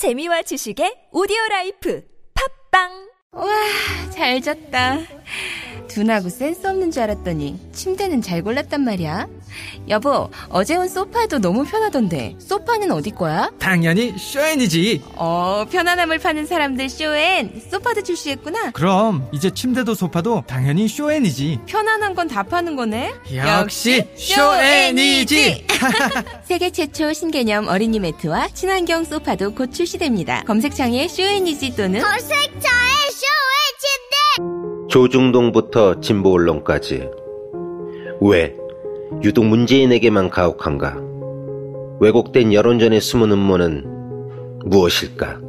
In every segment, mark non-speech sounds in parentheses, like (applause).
재미와 지식의 오디오 라이프 팟빵 와, 잘 잤다. 둔하고 센스 없는 줄 알았더니 침대는 잘 골랐단 말이야. 여보, 어제 온 소파도 너무 편하던데 소파는 어디 거야? 당연히 쇼엔이지. 어, 편안함을 파는 사람들 쇼엔 소파도 출시했구나. 그럼 이제 침대도 소파도 당연히 쇼엔이지. 편안한 건 다 파는 거네. 역시 쇼엔이지. (laughs) 세계 최초 신개념 어린이 매트와 친환경 소파도 곧 출시됩니다. 검색창에 쇼엔이지 또는 검색창에 쇼의 침대 조중동부터 진보 언론까지 왜 유독 문재인에게만 가혹한가? 왜곡된 여론전의 숨은 음모는 무엇일까?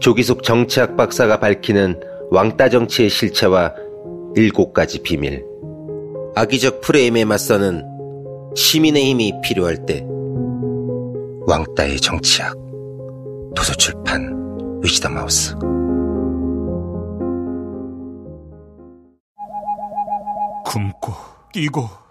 조기숙 정치학 박사가 밝히는 왕따 정치의 실체와 일곱 가지 비밀. 악의적 프레임에 맞서는 시민의 힘이 필요할 때 왕따의 정치학. 도서출판 위시더 마우스. 굶고 뛰고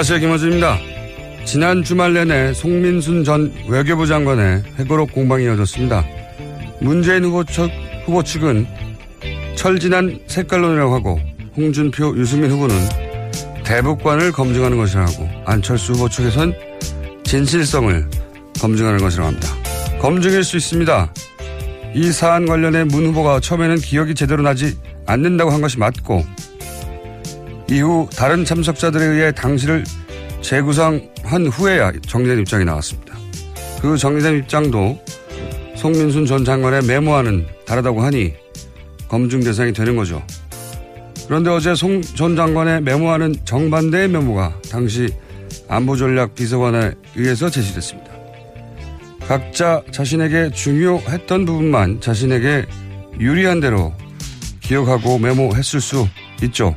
안녕하세요. 김호준입니다. 지난 주말 내내 송민순 전 외교부 장관의 회고록 공방이 이어졌습니다. 문재인 후보 측, 후보 측은 철진한 색깔론이라고 하고 홍준표, 유승민 후보는 대북관을 검증하는 것이라고 안철수 후보 측에선 진실성을 검증하는 것이라고 합니다. 검증일 수 있습니다. 이 사안 관련해 문 후보가 처음에는 기억이 제대로 나지 않는다고 한 것이 맞고 이후 다른 참석자들에 의해 당시를 재구성한 후에야 정리된 입장이 나왔습니다. 그 정리된 입장도 송민순 전 장관의 메모와는 다르다고 하니 검증 대상이 되는 거죠. 그런데 어제 송 전 장관의 메모와는 정반대의 메모가 당시 안보전략 비서관에 의해서 제시됐습니다. 각자 자신에게 중요했던 부분만 자신에게 유리한 대로 기억하고 메모했을 수 있죠.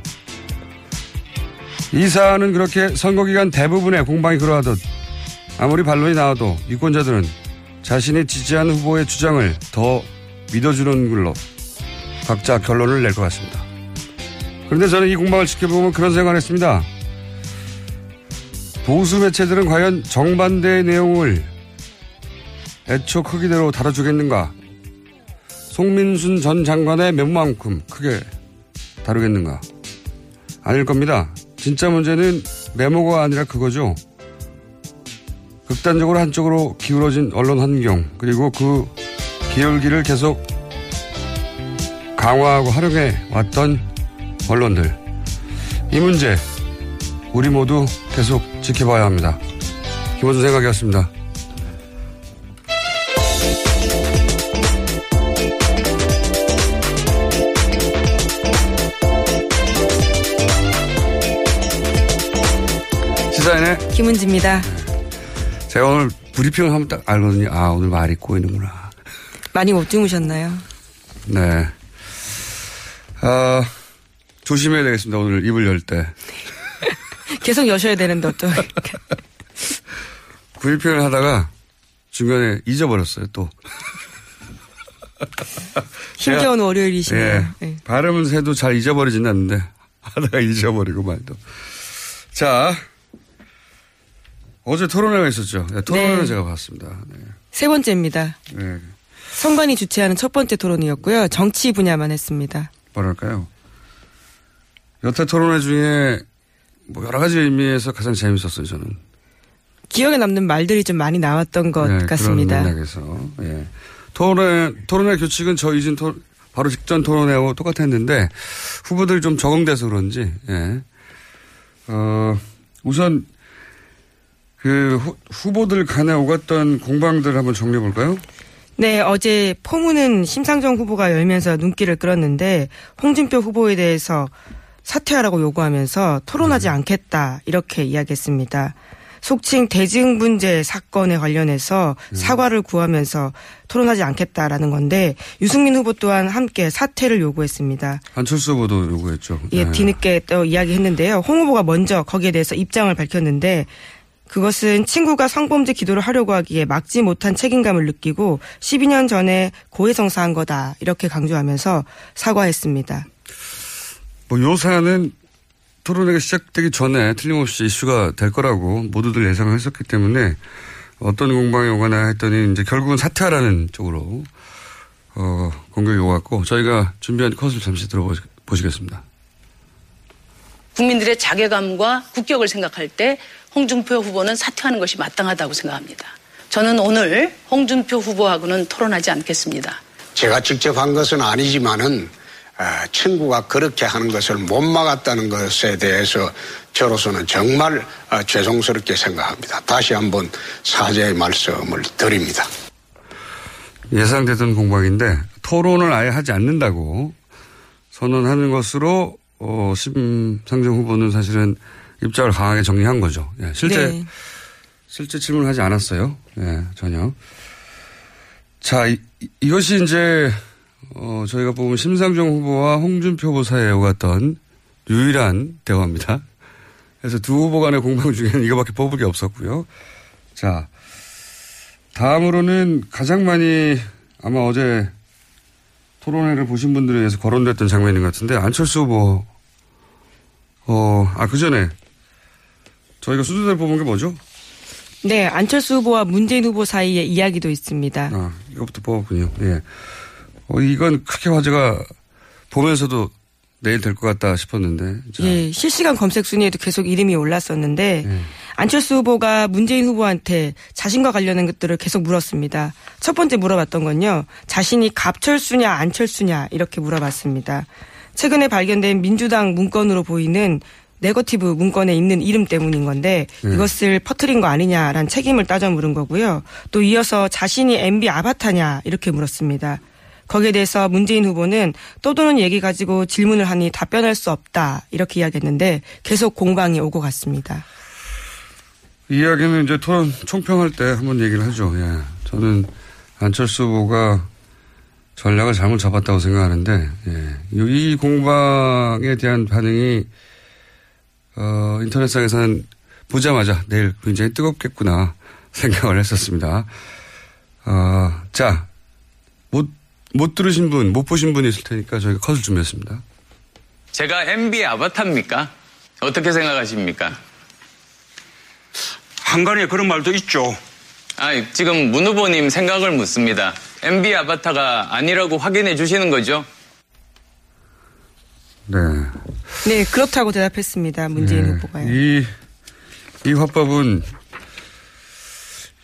이 사안은 그렇게 선거 기간 대부분의 공방이 그러하듯 아무리 반론이 나와도 유권자들은 자신이 지지하는 후보의 주장을 더 믿어주는 걸로 각자 결론을 낼 것 같습니다. 그런데 저는 이 공방을 지켜보면 그런 생각을 했습니다. 보수 매체들은 과연 정반대의 내용을 애초 크기대로 다뤄주겠는가? 송민순 전 장관의 몇만큼 크게 다루겠는가? 아닐 겁니다. 진짜 문제는 메모가 아니라 그거죠. 극단적으로 한쪽으로 기울어진 언론 환경, 그리고 그 기울기를 계속 강화하고 활용해 왔던 언론들. 이 문제, 우리 모두 계속 지켜봐야 합니다. 김원준 생각이었습니다. 김은지입니다. 제가 오늘 브리핑을 하면 딱 알거든요. 아, 오늘 말이 꼬이는구나. 많이 못 주무셨나요? 네. 아, 조심해야 되겠습니다. 오늘 입을 열 때. (laughs) 계속 여셔야 되는데 어쩌 브리핑을 하다가 중간에 잊어버렸어요, 또. (laughs) 힘겨운 월요일이시네요. 예, 네. 발음은 새도 잘 잊어버리진 않는데 하다가 잊어버리고 말도. 자, 어제 토론회가 있었죠. 네, 토론회는 네. 제가 봤습니다. 네. 세 번째입니다. 네. 선관위 주최하는 첫 번째 토론이었고요. 정치 분야만 했습니다. 뭐랄까요. 여태 토론회 중에 뭐 여러 가지 의미에서 가장 재밌었어요, 저는. 기억에 남는 말들이 좀 많이 나왔던 것 네, 같습니다. 그런 맥락에서. 예. 토론회, 토론회 규칙은 저 토, 바로 직전 토론회하고 똑같았는데 후보들이 좀 적응돼서 그런지, 예. 어, 우선 그 후, 후보들 간에 오갔던 공방들 한번 정리해 볼까요? 네, 어제 포문은 심상정 후보가 열면서 눈길을 끌었는데 홍준표 후보에 대해서 사퇴하라고 요구하면서 토론하지 않겠다 이렇게 이야기했습니다. 속칭 대증분제 사건에 관련해서 사과를 구하면서 토론하지 않겠다라는 건데 유승민 후보 또한 함께 사퇴를 요구했습니다. 안철수 후보도 요구했죠. 예, 네. 뒤늦게 또 이야기했는데요. 홍 후보가 먼저 거기에 대해서 입장을 밝혔는데 그것은 친구가 성범죄 기도를 하려고 하기에 막지 못한 책임감을 느끼고 12년 전에 고해성사한 거다 이렇게 강조하면서 사과했습니다. 뭐 요사는 토론회가 시작되기 전에 틀림없이 이슈가 될 거라고 모두들 예상을 했었기 때문에 어떤 공방이 오거나 했더니 이제 결국은 사퇴하라는 쪽으로 어, 공격이 오갔고 저희가 준비한 컷을 잠시 들어보시겠습니다. 국민들의 자괴감과 국격을 생각할 때 홍준표 후보는 사퇴하는 것이 마땅하다고 생각합니다. 저는 오늘 홍준표 후보하고는 토론하지 않겠습니다. 제가 직접 한 것은 아니지만은 아, 친구가 그렇게 하는 것을 못 막았다는 것에 대해서 저로서는 정말 아, 죄송스럽게 생각합니다. 다시 한번 사죄의 말씀을 드립니다. 예상되던 공방인데 토론을 아예 하지 않는다고 선언하는 것으로 어, 심상정 후보는 사실은 입장을 강하게 정리한 거죠. 예, 실제 네. 실제 질문을 하지 않았어요. 예, 전혀. 자, 이, 이것이 이제 어, 저희가 뽑은 심상정 후보와 홍준표 후보 사이에 오갔던 유일한 대화입니다. 그래서 두 후보 간의 공방 중에는 이거밖에 뽑을 게 없었고요. 자, 다음으로는 가장 많이 아마 어제 토론회를 보신 분들에 의해서 거론됐던 장면인 것 같은데 안철수 후보 어, 아, 그 전에 저희가 수준을 뽑은 게 뭐죠? 네, 안철수 후보와 문재인 후보 사이의 이야기도 있습니다. 아, 이것부터 뽑았군요. 예. 어, 이건 크게 화제가 보면서도 내일 될 것 같다 싶었는데. 자, 예, 실시간 검색 순위에도 계속 이름이 올랐었는데 안철수 후보가 문재인 후보한테 자신과 관련된 것들을 계속 물었습니다. 첫 번째 물어봤던 건요. 자신이 갑철수냐 안철수냐 이렇게 물어봤습니다. 최근에 발견된 민주당 문건으로 보이는 네거티브 문건에 있는 이름 때문인 건데 네. 이것을 퍼뜨린 거 아니냐라는 책임을 따져 물은 거고요. 또 이어서 자신이 MB 아바타냐 이렇게 물었습니다. 거기에 대해서 문재인 후보는 떠도는 얘기 가지고 질문을 하니 답변할 수 없다 이렇게 이야기했는데 계속 공방이 오고 갔습니다. 이 이야기는 이제 토론 총평할 때 한번 얘기를 하죠. 예. 저는 안철수 후보가 전략을 잘못 잡았다고 생각하는데, 예. 이 공방에 대한 반응이, 어, 인터넷상에서는 보자마자 내일 굉장히 뜨겁겠구나 생각을 했었습니다. 어, 자, 못, 못 들으신 분, 못 보신 분이 있을 테니까 저희가 컷을 준비했습니다. 제가 MB 아바타입니까? 어떻게 생각하십니까? 한간에 그런 말도 있죠. 아, 지금 문 후보님 생각을 묻습니다. MB 아바타가 아니라고 확인해 주시는 거죠? 네. 네, 그렇다고 대답했습니다. 문재인 네. 후보가요. 이, 이 화법은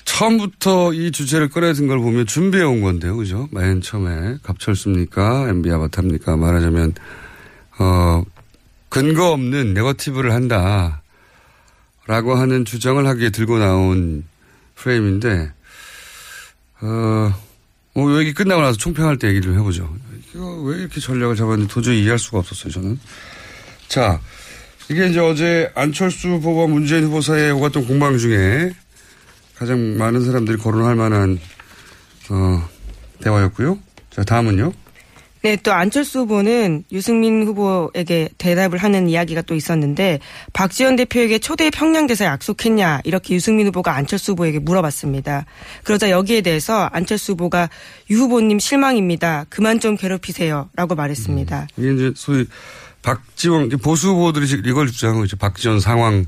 처음부터 이 주제를 꺼내든 걸 보면 준비해 온 건데요. 그죠? 맨 처음에 갑철수입니까? MB 아바타입니까? 말하자면, 어, 근거 없는 네거티브를 한다. 라고 하는 주장을 하기에 들고 나온 프레임인데, 어, 뭐, 얘기 끝나고 나서 총평할 때 얘기 좀 해보죠. 이거 왜 이렇게 전략을 잡았는지 도저히 이해할 수가 없었어요, 저는. 자, 이게 이제 어제 안철수 후보와 문재인 후보 사이에 오갔던 공방 중에 가장 많은 사람들이 거론할 만한, 어, 대화였고요. 자, 다음은요. 네, 또 안철수 후보는 유승민 후보에게 대답을 하는 이야기가 또 있었는데 박지원 대표에게 초대 평양대사 약속했냐 이렇게 유승민 후보가 안철수 후보에게 물어봤습니다. 그러자 여기에 대해서 안철수 후보가 유 후보님 실망입니다. 그만 좀 괴롭히세요라고 말했습니다. 이게 이제 소위 박지원, 보수 후보들이 이걸 주장하고 있죠. 박지원 상황,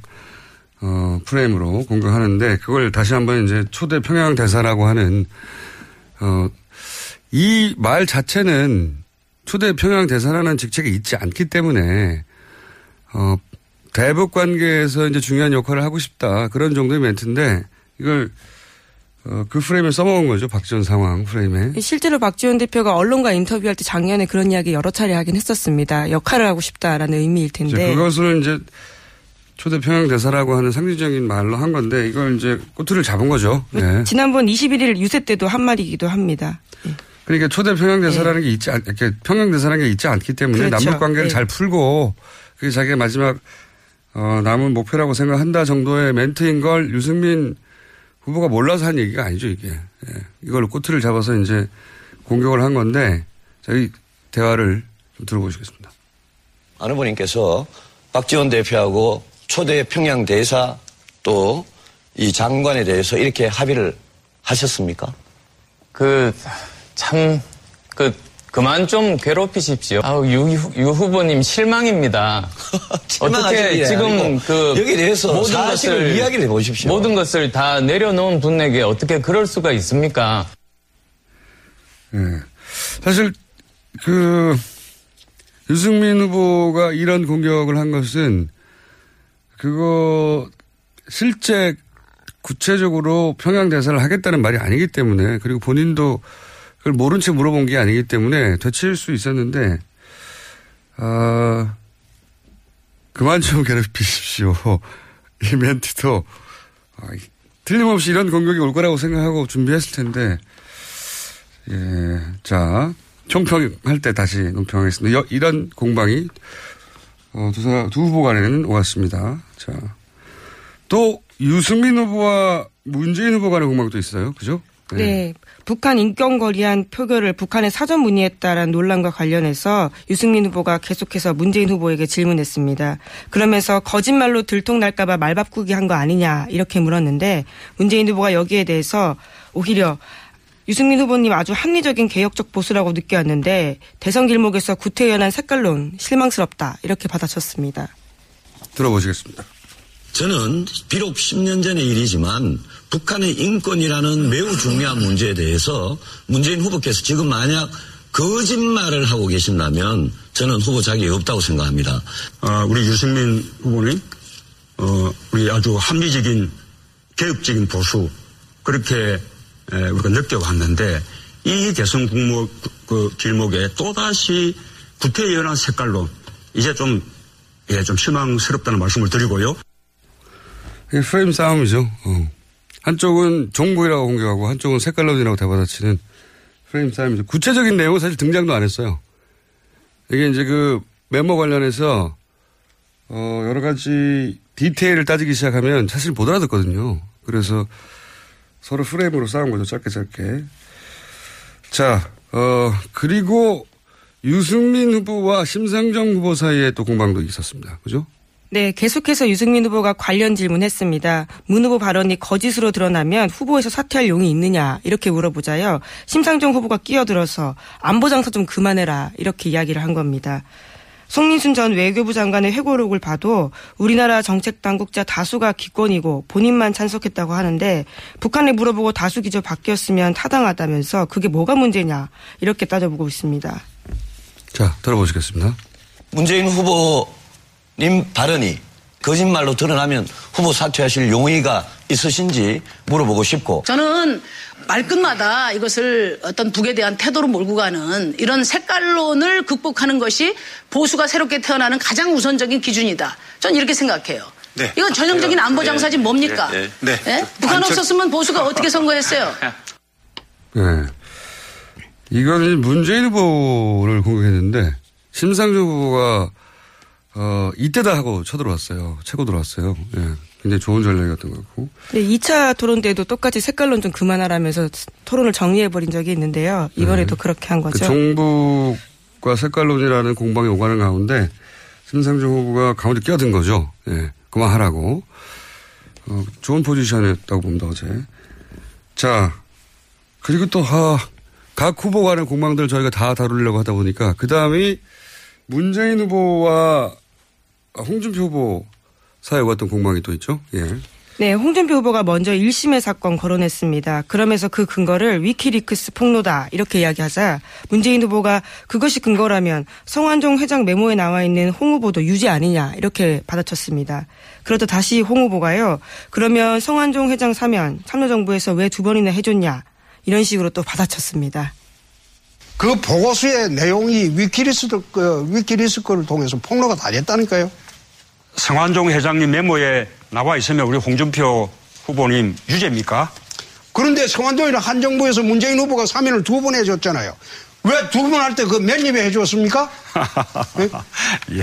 어, 프레임으로 공격하는데 그걸 다시 한번 이제 초대 평양 대사라고 하는, 어, 이 말 자체는 초대 평양 대사라는 직책이 있지 않기 때문에 어, 대북 관계에서 이제 중요한 역할을 하고 싶다 그런 정도의 멘트인데 이걸 어, 그 프레임에 써먹은 거죠 박지원 상황 프레임에 실제로 박지원 대표가 언론과 인터뷰할 때 작년에 그런 이야기 여러 차례 하긴 했었습니다. 역할을 하고 싶다라는 의미일 이제 텐데. 그것을 이제 초대 평양 대사라고 하는 상징적인 말로 한 건데 이걸 이제 꼬투리를 잡은 거죠. 네. 지난번 21일 유세 때도 한 말이기도 합니다. 그러니까 초대 평양 대사라는 게 있지 않, 이렇게 평양 대사라는 게 있지 않기 때문에 그렇죠. 남북 관계를 예. 잘 풀고 그게 자기의 마지막 어, 남은 목표라고 생각한다 정도의 멘트인 걸 유승민 후보가 몰라서 한 얘기가 아니죠 이게. 예. 이걸 꼬투리를 잡아서 이제 공격을 한 건데 저희 대화를 좀 들어보시겠습니다. 안 후보님께서 박지원 대표하고 초대 평양 대사 또 이 장관에 대해서 이렇게 합의를 하셨습니까? 그, 참, 그, 그 만 좀 괴롭히십시오. 아우, 유, 유 후보님 실망입니다. (laughs) 어떻게 일이 지금 아니고 그 여기에 대해서 모든 것을 이야기를 해보십시오. 모든 것을 다 내려놓은 분에게 어떻게 그럴 수가 있습니까? 예. 사실 그 유승민 후보가 이런 공격을 한 것은 그거 실제 구체적으로 평양 대사를 하겠다는 말이 아니기 때문에 그리고 본인도 그걸 모른 채 물어본 게 아니기 때문에 되칠 수 있었는데 아 그만 좀 (laughs) 괴롭히십시오. 이 멘트도 아, 틀림없이 이런 공격이 올 거라고 생각하고 준비했을 텐데 예, 자, 총평할 때 다시 논평하겠습니다. 여- 이런 공방이, 어, 두, 사, 두 후보 간에는 오갔습니다. 자, 또 유승민 후보와 문재인 후보 간의 공방도 있어요. 그죠? 네. 북한 인권 거리한 표결을 북한에 사전 문의했다라는 논란과 관련해서 유승민 후보가 계속해서 문재인 후보에게 질문했습니다. 그러면서 거짓말로 들통날까봐 말 바꾸기 한 거 아니냐 이렇게 물었는데 문재인 후보가 여기에 대해서 오히려 유승민 후보님 아주 합리적인 개혁적 보수라고 느껴왔는데 대선 길목에서 구태연한 색깔론 실망스럽다 이렇게 받아쳤습니다. 들어보시겠습니다. 저는 비록 10년 전의 일이지만 북한의 인권이라는 매우 중요한 문제에 대해서 문재인 후보께서 지금 만약 거짓말을 하고 계신다면 저는 후보 자격이 없다고 생각합니다. 아, 우리 유승민 후보님, 어, 우리 아주 합리적인 개혁적인 보수 그렇게 에, 우리가 느껴왔는데 이 대선 국무 그 길목에 또다시 구태연한 색깔로 이제 좀, 예, 좀 실망스럽다는 말씀을 드리고요. 이게 프레임 싸움이죠. 어. 한쪽은 정부이라고 공격하고 한쪽은 색깔론이라고 대받아치는 프레임 싸움이죠. 구체적인 내용은 사실 등장도 안 했어요. 이게 이제 그 메모 관련해서 어 여러 가지 디테일을 따지기 시작하면 사실 못 알아듣거든요. 그래서 서로 프레임으로 싸운 거죠. 짧게 짧게. 자, 어 그리고 유승민 후보와 심상정 후보 사이에 또 공방도 있었습니다. 그죠? 네, 계속해서 유승민 후보가 관련 질문했습니다. 문 후보 발언이 거짓으로 드러나면 후보에서 사퇴할 용이 있느냐 이렇게 물어보자요. 심상정 후보가 끼어들어서 안보 장사 좀 그만해라 이렇게 이야기를 한 겁니다. 송민순 전 외교부 장관의 회고록을 봐도 우리나라 정책 당국자 다수가 기권이고 본인만 찬성했다고 하는데 북한에 물어보고 다수 기조 바뀌었으면 타당하다면서 그게 뭐가 문제냐 이렇게 따져보고 있습니다. 자, 들어보시겠습니다. 문재인 후보 님 발언이 거짓말로 드러나면 후보 사퇴하실 용의가 있으신지 물어보고 싶고 저는 말끝마다 이것을 어떤 북에 대한 태도로 몰고 가는 이런 색깔론을 극복하는 것이 보수가 새롭게 태어나는 가장 우선적인 기준이다. 전 이렇게 생각해요. 네. 이건 전형적인 안보 장사지 네. 뭡니까? 네. 네. 네. 예? 북한 안철- 없었으면 보수가 어떻게 선거했어요? 네. (laughs) 이거는 문재인 후보를 공격했는데 심상정 후보가 어 이때다 하고 쳐들어왔어요. 채고 들어왔어요. 예. 굉장히 좋은 전략이었던 것 같고. 네, 2차 토론 때도 똑같이 색깔론 좀 그만하라면서 토론을 정리해버린 적이 있는데요. 이번에도 그렇게 한그 거죠. 정북과 색깔론이라는 공방이 오가는 가운데 심상정 후보가 가운데 끼어든 거죠. 예. 그만하라고. 어, 좋은 포지션이었다고 봅니다, 어제. 자, 그리고 또, 아, 각 후보 간의 공방들 저희가 다 다루려고 하다 보니까 그 다음이 문재인 후보와 홍준표 후보 사이에 왔던 공방이 또 있죠. 예. 네, 홍준표 후보가 먼저 1심의 사건 거론했습니다. 그러면서 그 근거를 위키리크스 폭로다 이렇게 이야기하자 문재인 후보가 그것이 근거라면 성완종 회장 메모에 나와 있는 홍 후보도 유죄 아니냐 이렇게 받아쳤습니다. 그러다 다시 홍 후보가요. 그러면 성완종 회장 사면 참여정부에서 왜 두 번이나 해줬냐 이런 식으로 또 받아쳤습니다. 그 보고서의 내용이 위키리스, 그, 위키리스 거를 통해서 폭로가 다 됐다니까요. 성환종 회장님 메모에 나와 있으면 우리 홍준표 후보님 유죄입니까? 그런데 성환종이랑 한정부에서 문재인 후보가 사면을 두 번 해줬잖아요. 왜 두 번 할 때그몇 입에 해줬습니까? (laughs) 예.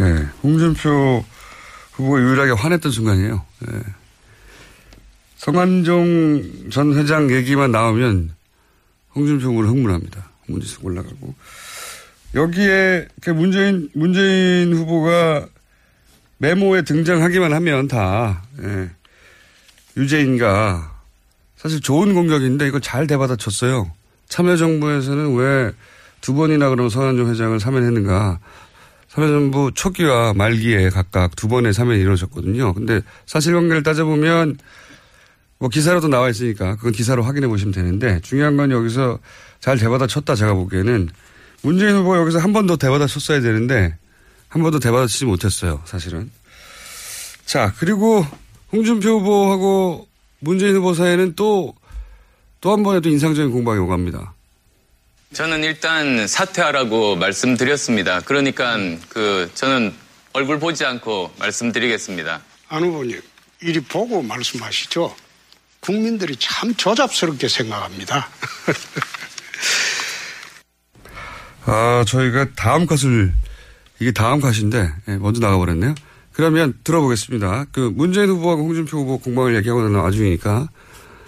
예. 홍준표 후보가 유일하게 화냈던 순간이에요. 예. 성한종 전 회장 얘기만 나오면 홍준표 후보는 흥분합니다. 문지석 올라가고. 여기에 그 문재인, 문재인 후보가 메모에 등장하기만 하면 다, 예. 유죄인가. 사실 좋은 공격인데 이걸 잘 대받아쳤어요. 참여정부에서는 왜 두 번이나 그럼 성한종 회장을 사면했는가. 참여정부 초기와 말기에 각각 두 번의 사면이 이루어졌거든요. 근데 사실관계를 따져보면 뭐 기사로도 나와 있으니까 그건 기사로 확인해 보시면 되는데 중요한 건 여기서 잘 대받아 쳤다 제가 보기에는 문재인 후보가 여기서 한 번 더 대받아 쳤어야 되는데 한 번도 대받아 치지 못했어요 사실은. 자 그리고 홍준표 후보하고 문재인 후보 사이에는 또 또 한 번의 또 인상적인 공방이 오갑니다. 저는 일단 사퇴하라고 말씀드렸습니다. 그러니까 그 저는 얼굴 보지 않고 말씀드리겠습니다. 안 후보님, 이리 보고 말씀하시죠. 국민들이 참 조잡스럽게 생각합니다. (laughs) 아, 저희가 다음 컷을, 이게 다음 컷인데, 예, 먼저 나가버렸네요. 그러면 들어보겠습니다. 그 문재인 후보하고 홍준표 후보 공방을 얘기하고 나는 와중이니까.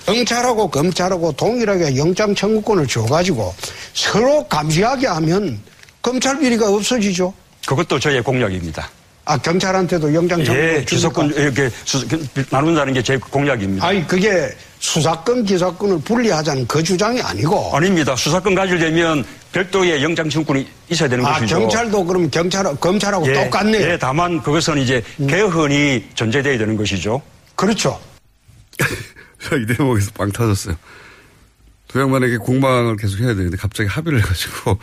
경찰하고 검찰하고 동일하게 영장 청구권을 줘가지고 서로 감시하게 하면 검찰 비리가 없어지죠. 그것도 저의 공약입니다. 아, 경찰한테도 영장 청구 예, 기소권 이렇게 수, 나눈다는 게 제 공약입니다. 아니, 그게 수사권, 기사권을 분리하자는 그 주장이 아니고. 아닙니다. 수사권 가지려면 별도의 영장 청구권이 있어야 되는 아, 것이죠. 경찰도 그럼 경찰, 검찰하고 예, 똑같네요. 예, 다만 그것은 이제 개헌이 전제돼야 되는 것이죠. 그렇죠. (laughs) 이 대목에서 빵 터졌어요. 두 양반에게 공방을 계속 해야 되는데 갑자기 합의를 해가지고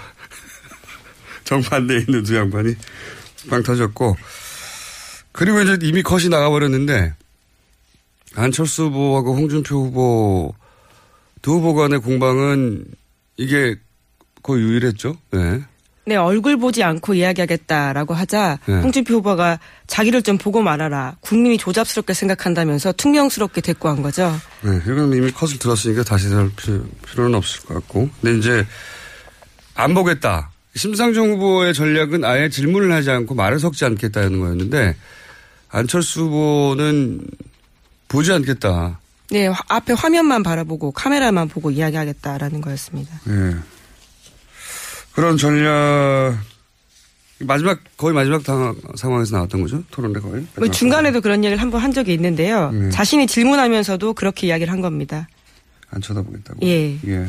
(laughs) 정반대에 있는 두 양반이 빵 터졌고 그리고 이제 이미 컷이 나가버렸는데 안철수 후보하고 홍준표 후보 두 후보 간의 공방은 이게 거의 유일했죠. 네. 네, 얼굴 보지 않고 이야기하겠다라고 하자 네. 홍준표 후보가 자기를 좀 보고 말아라. 국민이 조잡스럽게 생각한다면서 퉁명스럽게 대꾸한 거죠. 네, 이건 이미 컷을 들었으니까 다시 할 필요, 필요는 없을 것 같고. 근데 이제 안 보겠다. 심상정 후보의 전략은 아예 질문을 하지 않고 말을 섞지 않겠다는 거였는데 안철수 후보는 보지 않겠다. 네, 화- 앞에 화면만 바라보고 카메라만 보고 이야기하겠다라는 거였습니다. 예. 그런 전략 마지막 거의 마지막 당, 상황에서 나왔던 거죠 토론회 거의. 뭐 중간에도 그런 얘기를 한 번 한 적이 있는데요. 네. 자신이 질문하면서도 그렇게 이야기를 한 겁니다. 안 쳐다보겠다고. 예. 예.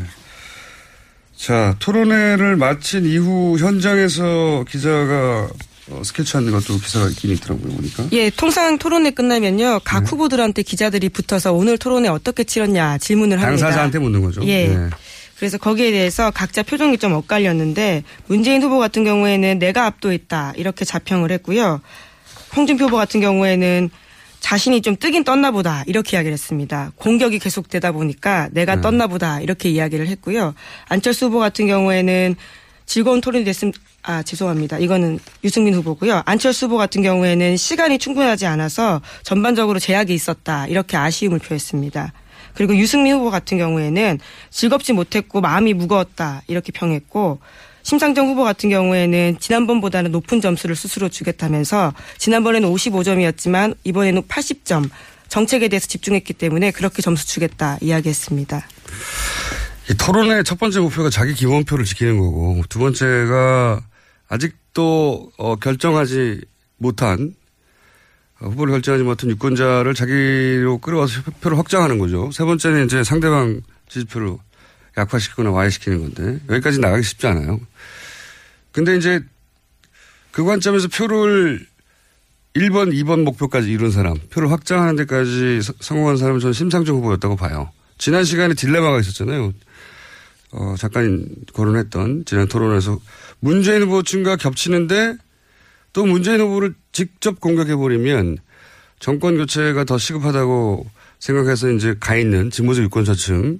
자, 토론회를 마친 이후 현장에서 기자가 어, 스케치하는 것도 기사가 있긴 있더라고요, 보니까. 예, 통상 토론회 끝나면요. 각 네. 후보들한테 기자들이 붙어서 오늘 토론회 어떻게 치렀냐 질문을 합니다. 당사자한테 묻는 거죠. 예. 네. 그래서 거기에 대해서 각자 표정이 좀 엇갈렸는데 문재인 후보 같은 경우에는 내가 압도했다 이렇게 자평을 했고요. 홍준표 후보 같은 경우에는 자신이 좀 뜨긴 떴나 보다 이렇게 이야기를 했습니다. 공격이 계속되다 보니까 내가 네. 떴나 보다 이렇게 이야기를 했고요. 안철수 후보 같은 경우에는 즐거운 토론이 됐음 아 죄송합니다. 이거는 유승민 후보고요. 안철수 후보 같은 경우에는 시간이 충분하지 않아서 전반적으로 제약이 있었다 이렇게 아쉬움을 표했습니다. 그리고 유승민 후보 같은 경우에는 즐겁지 못했고 마음이 무거웠다 이렇게 평했고 심상정 후보 같은 경우에는 지난번보다는 높은 점수를 스스로 주겠다면서 지난번에는 55점이었지만 이번에는 80점 정책에 대해서 집중했기 때문에 그렇게 점수 주겠다 이야기했습니다. 이 토론의 첫 번째 목표가 자기 기본표를 지키는 거고 두 번째가 아직도 어, 결정하지 못한 어, 후보를 결정하지 못한 유권자를 자기로 끌어와서 표를 확장하는 거죠. 세 번째는 이제 상대방 지지표를 약화시키거나 와해시키는 건데 여기까지 나가기 쉽지 않아요. 근데 이제 그 관점에서 표를 1번, 2번 목표까지 이룬 사람, 표를 확장하는 데까지 서- 성공한 사람은 저는 심상정 후보였다고 봐요. 지난 시간에 딜레마가 있었잖아요. 어, 잠깐 거론했던 지난 토론에서 문재인 후보 층과 겹치는데 또 문재인 후보를 직접 공격해버리면 정권 교체가 더 시급하다고 생각해서 이제 가 있는 진보적 유권자층이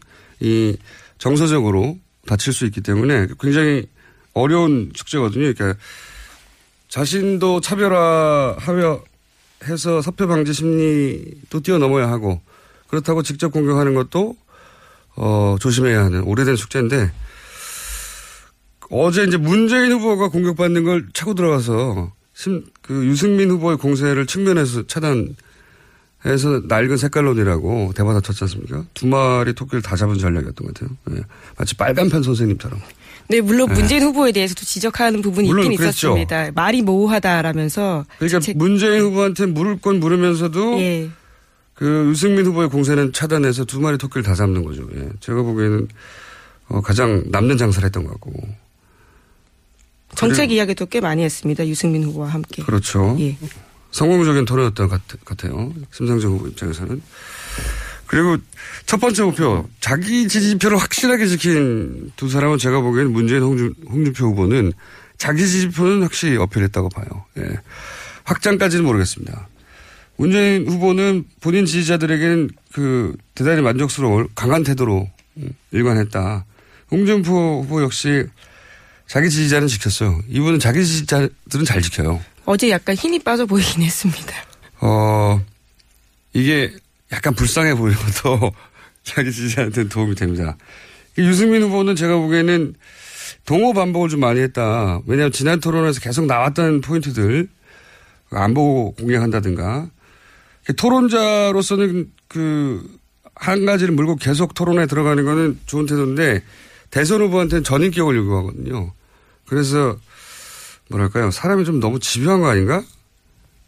정서적으로 다칠 수 있기 때문에 굉장히 어려운 숙제거든요. 그러니까 자신도 차별화하여 해서 사표 방지 심리도 뛰어넘어야 하고 그렇다고 직접 공격하는 것도 어, 조심해야 하는 오래된 숙제인데 어제 이제 문재인 후보가 공격받는 걸 차고 들어가서 심, 그 유승민 후보의 공세를 측면에서 차단해서 낡은 색깔론이라고 대받아 쳤지 않습니까? 두 마리 토끼를 다 잡은 전략이었던 것 같아요. 예. 마치 빨간편 선생님처럼. 네, 물론 네. 문재인 후보에 대해서도 지적하는 부분이 있긴 그랬죠. 있었습니다. 말이 모호하다라면서 그러니까 문재인 후보한테 물을 건 물으면서도 예. 그 유승민 후보의 공세는 차단해서 두 마리 토끼를 다 잡는 거죠. 예. 제가 보기에는 어, 가장 남는 장사를 했던 것 같고. 정책 이야기도 꽤 많이 했습니다. 유승민 후보와 함께. 그렇죠. 예. 성공적인 토론이었던 것 같- 같아요. 심상정 후보 입장에서는. 그리고 첫 번째 목표, 자기 지지표를 확실하게 지킨 두 사람은 제가 보기에는 문재인 홍준, 홍준표 후보는 자기 지지표는 확실히 어필했다고 봐요. 예. 확장까지는 모르겠습니다. 문재인 후보는 본인 지지자들에게는 그 대단히 만족스러울 강한 태도로 음, 일관했다. 홍준표 후보 역시 자기 지지자는 지켰어요. 이분은 자기 지지자들은 잘 지켜요. 어제 약간 힘이 빠져 보이긴 했습니다. 어, 이게 약간 불쌍해 보이는 것도 (laughs) 자기 지지자한테는 도움이 됩니다. 유승민 후보는 제가 보기에는 동호 반복을 좀 많이 했다. 왜냐하면 지난 토론에서 계속 나왔던 포인트들 안 보고 공략한다든가 토론자로서는 그 한 가지를 물고 계속 토론에 들어가는 거는 좋은 태도인데 대선 후보한테는 전인격을 요구하거든요. 그래서 뭐랄까요 사람이 좀 너무 집요한 거 아닌가?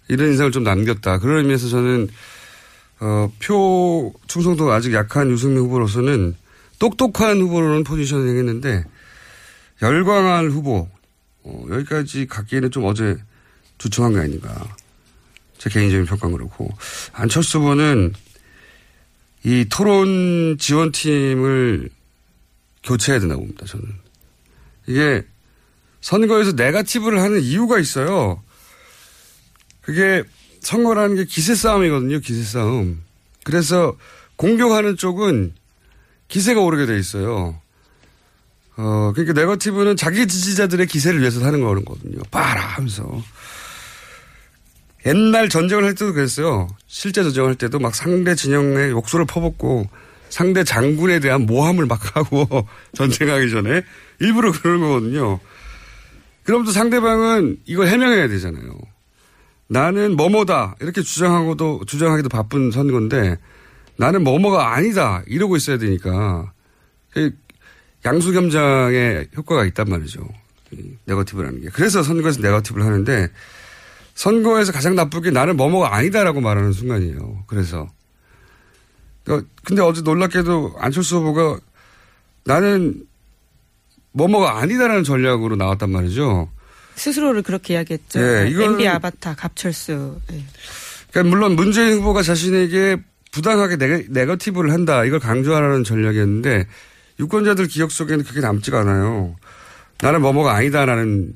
이런 인상을 좀 남겼다. 그런 의미에서 저는 어, 표 충성도가 아직 약한 유승민 후보로서는 똑똑한 후보로는 포지셔닝 했는데 열광할 후보 어, 여기까지 갖기에는 좀 어제 주춤한 게 아닌가. 제 개인적인 평가는 그렇고 안철수 후보는 이 토론 지원팀을 교체해야 된다고 봅니다. 저는 이게 선거에서 네가티브를 하는 이유가 있어요. 그게 선거라는 게 기세 싸움이거든요. 기세 싸움. 그래서 공격하는 쪽은 기세가 오르게 돼 있어요. 어, 그러니까 네거티브는 자기 지지자들의 기세를 위해서 하는 거거든요. 봐라 하면서. 옛날 전쟁을 할 때도 그랬어요. 실제 전쟁을 할 때도 막 상대 진영에 욕설을 퍼붓고 상대 장군에 대한 모함을 막 하고 (laughs) 전쟁하기 전에 일부러 그러는 거거든요. 그럼 또 상대방은 이걸 해명해야 되잖아요. 나는 뭐뭐다 이렇게 주장하고도 주장하기도 바쁜 선거인데 나는 뭐뭐가 아니다 이러고 있어야 되니까 그 양수겸장의 효과가 있단 말이죠. 이 네거티브라는 게. 그래서 선거에서 네거티브를 하는데 선거에서 가장 나쁘게 나는 뭐뭐가 아니다라고 말하는 순간이에요. 그래서. 그, 근데 어제 놀랍게도 안철수 후보가 나는 뭐뭐가 아니다라는 전략으로 나왔단 말이죠. 스스로를 그렇게 이야기했죠. 예, 이거는- MB 아바타 갑철수. 예. 그러니까 물론 문재인 후보가 자신에게 부당하게 네거, 네거티브를 한다 이걸 강조하라는 전략이었는데 유권자들 기억 속에는 그게 남지가 않아요. 나는 뭐뭐가 아니다라는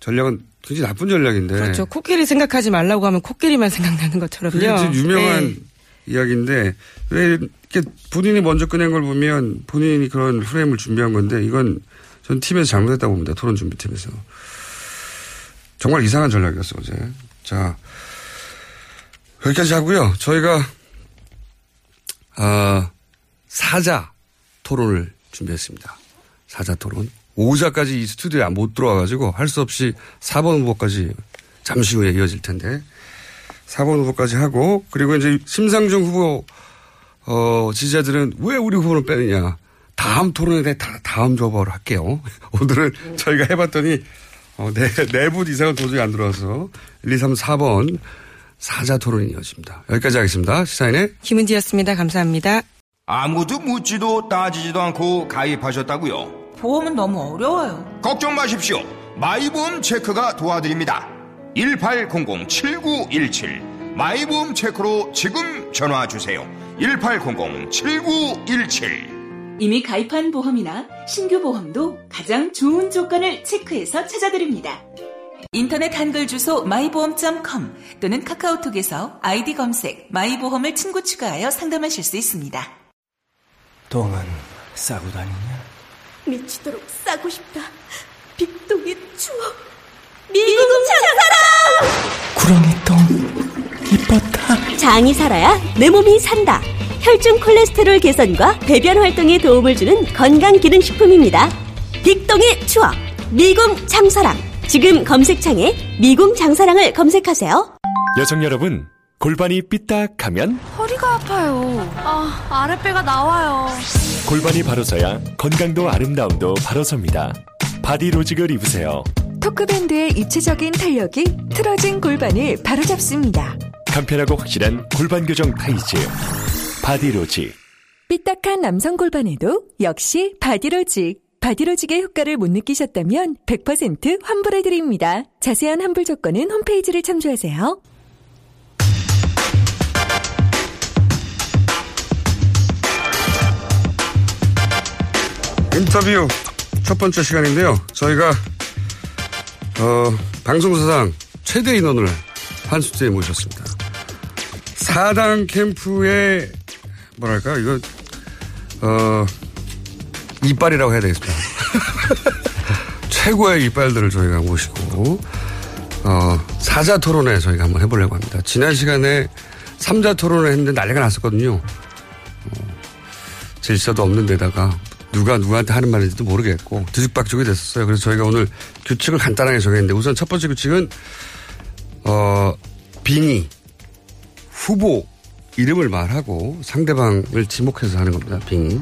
전략은 굉장히 나쁜 전략인데. 그렇죠. 코끼리 생각하지 말라고 하면 코끼리만 생각나는 것처럼요. 그게 지금 유명한 네. 이야기인데 왜 이렇게 본인이 먼저 꺼낸 걸 보면 본인이 그런 프레임을 준비한 건데 이건 전 팀에서 잘못했다고 봅니다. 토론 준비팀에서. 정말 이상한 전략이었어 어제. 자 여기까지 하고요. 저희가 아 사자 토론을 준비했습니다. 사자 토론. 5자까지 이 스튜디오에 못 들어와가지고 할 수 없이 4번 후보까지 잠시 후에 이어질 텐데 4번 후보까지 하고 그리고 이제 심상정 후보 어, 지지자들은 왜 우리 후보를 빼느냐. 다음 토론에 대해 다, 다음 조법으로 할게요. (laughs) 오늘은 저희가 해봤더니 어, 네, 네분 이상은 도저히 안 들어와서 1, 2, 3, 4번 사자 토론이 이어집니다. 여기까지 하겠습니다. 시사인의 김은지였습니다. 감사합니다. 아무도 묻지도 따지지도 않고 가입하셨다고요? 보험은 너무 어려워요. 걱정 마십시오. 마이보험 체크가 도와드립니다. 1800-7917 마이보험 체크로 지금 전화 주세요. 1800-7917 이미 가입한 보험이나 신규 보험도 가장 좋은 조건을 체크해서 찾아드립니다. 인터넷 한글 주소 마이보험.com 또는 카카오톡에서 아이디 검색 마이보험을 친구 추가하여 상담하실 수 있습니다. 똥은 싸고 다니냐? 미치도록 싸고 싶다. 빅동의 추억. 미국 장사랑! 구렁이 똥 이뻤다. 장이 살아야 내 몸이 산다. 혈중 콜레스테롤 개선과 배변 활동에 도움을 주는 건강 기능 식품입니다. 빅동의 추억 미궁 장사랑. 지금 검색창에 미궁 장사랑을 검색하세요. 여성 여러분, 골반이 삐딱하면 허리가 아파요. 아, 아랫배가 나와요. 골반이 바로 서야 건강도 아름다움도 바로 섭니다. 바디로직을 입으세요. 토크밴드의 입체적인 탄력이 틀어진 골반을 바로잡습니다. 간편하고 확실한 골반 교정 타이즈. 바디로직. 삐딱한 남성 골반에도 역시 바디로직. 바디로직의 효과를 못 느끼셨다면 100% 환불해드립니다. 자세한 환불 조건은 홈페이지를 참조하세요. 인터뷰 첫 번째 시간인데요. 저희가 어, 방송사상 최대 인원을 한 수제에 모셨습니다. 사당 캠프의 뭐랄까 이거 어, 이빨이라고 해야 되겠습니다. (laughs) 최고의 이빨들을 저희가 모시고 어, 사자 토론회 저희가 한번 해보려고 합니다. 지난 시간에 삼자 토론을 했는데 난리가 났었거든요. 어, 질서도 없는 데다가 누가 누구한테 하는 말인지도 모르겠고 뒤죽박죽이 됐었어요. 그래서 저희가 오늘 규칙을 간단하게 정했는데 우선 첫 번째 규칙은 어 빙의 후보 이름을 말하고 상대방을 지목해서 하는 겁니다. 빙의.